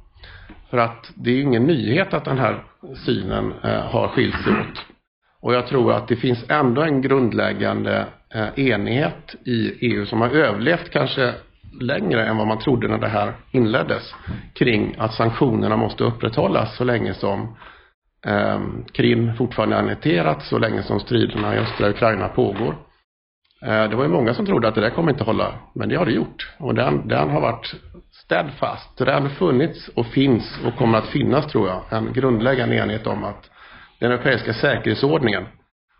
För att det är ingen nyhet att den här synen eh, har skilt sig åt. Och jag tror att det finns ändå en grundläggande eh, enighet i EU som har överlevt kanske längre än vad man trodde när det här inleddes kring att sanktionerna måste upprätthållas så länge som eh, Krim fortfarande är annekterat, så länge som striderna i östra Ukraina pågår. Eh, det var ju många som trodde att det där kommer inte hålla, men det har det gjort. Och den, den har varit steadfast. Det har funnits och finns och kommer att finnas, tror jag, en grundläggande enighet om att den europeiska säkerhetsordningen,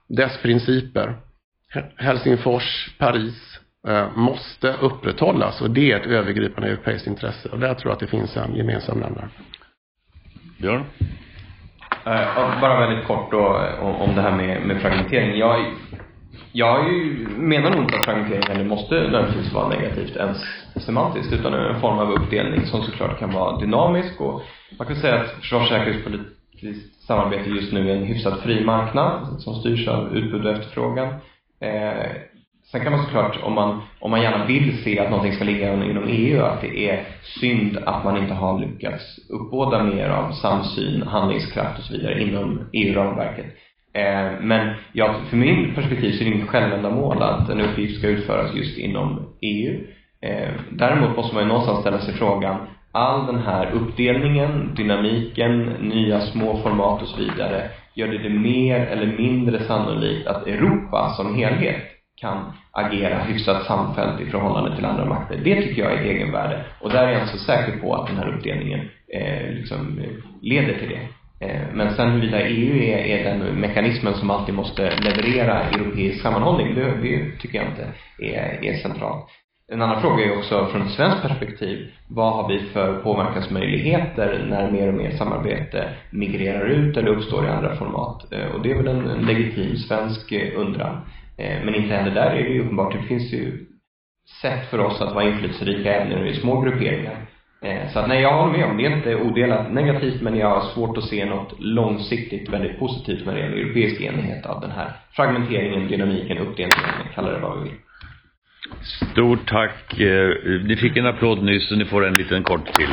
dess principer, Helsingfors, Paris, eh, måste upprätthållas och det är ett övergripande europeiskt intresse. Och där tror jag att det finns en gemensam nämnare. Björn? Uh, bara väldigt kort då om det här med, med fragmentering. Jag, jag ju, menar nog inte att fragmentering måste nödvändigtvis vara negativt ens semantiskt utan en form av uppdelning som såklart kan vara dynamisk och man kan säga att försvars och säkerhetspolitiskt samarbete just nu är en hyfsat fri marknad som styrs av utbud och efterfrågan. Eh, sen kan man såklart, om man, om man gärna vill se att någonting ska ligga inom EU, att det är synd att man inte har lyckats uppbåda mer av samsyn, handlingskraft och så vidare inom EU-ramverket. Eh, men ja, för min perspektiv så är det inget självändamål att en uppgift ska utföras just inom EU. Eh, däremot måste man ju någonstans ställa sig frågan, all den här uppdelningen, dynamiken, nya små format och så vidare, gör det det mer eller mindre sannolikt att Europa som helhet kan agera hyfsat samfällt i förhållande till andra makter. Det tycker jag är ett egenvärde. Och där är jag inte så säker på att den här uppdelningen eh, liksom leder till det. Eh, men sen huruvida EU är, är den mekanismen som alltid måste leverera europeisk sammanhållning, det, det tycker jag inte är, är centralt. En annan fråga är också från ett svenskt perspektiv, vad har vi för påverkansmöjligheter när mer och mer samarbete migrerar ut eller uppstår i andra format? Eh, och det är väl en legitim svensk eh, undran. Men inte heller där är det ju uppenbart, det finns ju sätt för oss att vara inflytelserika även i små grupperingar. Eh, så att nej, jag håller med om det är inte odelat negativt men jag har svårt att se något långsiktigt väldigt positivt när det gäller europeisk enighet av den här fragmenteringen, dynamiken, uppdelningen, kalla det vad vi vill. Stort tack. Eh, ni fick en applåd nyss och ni får en liten kort till.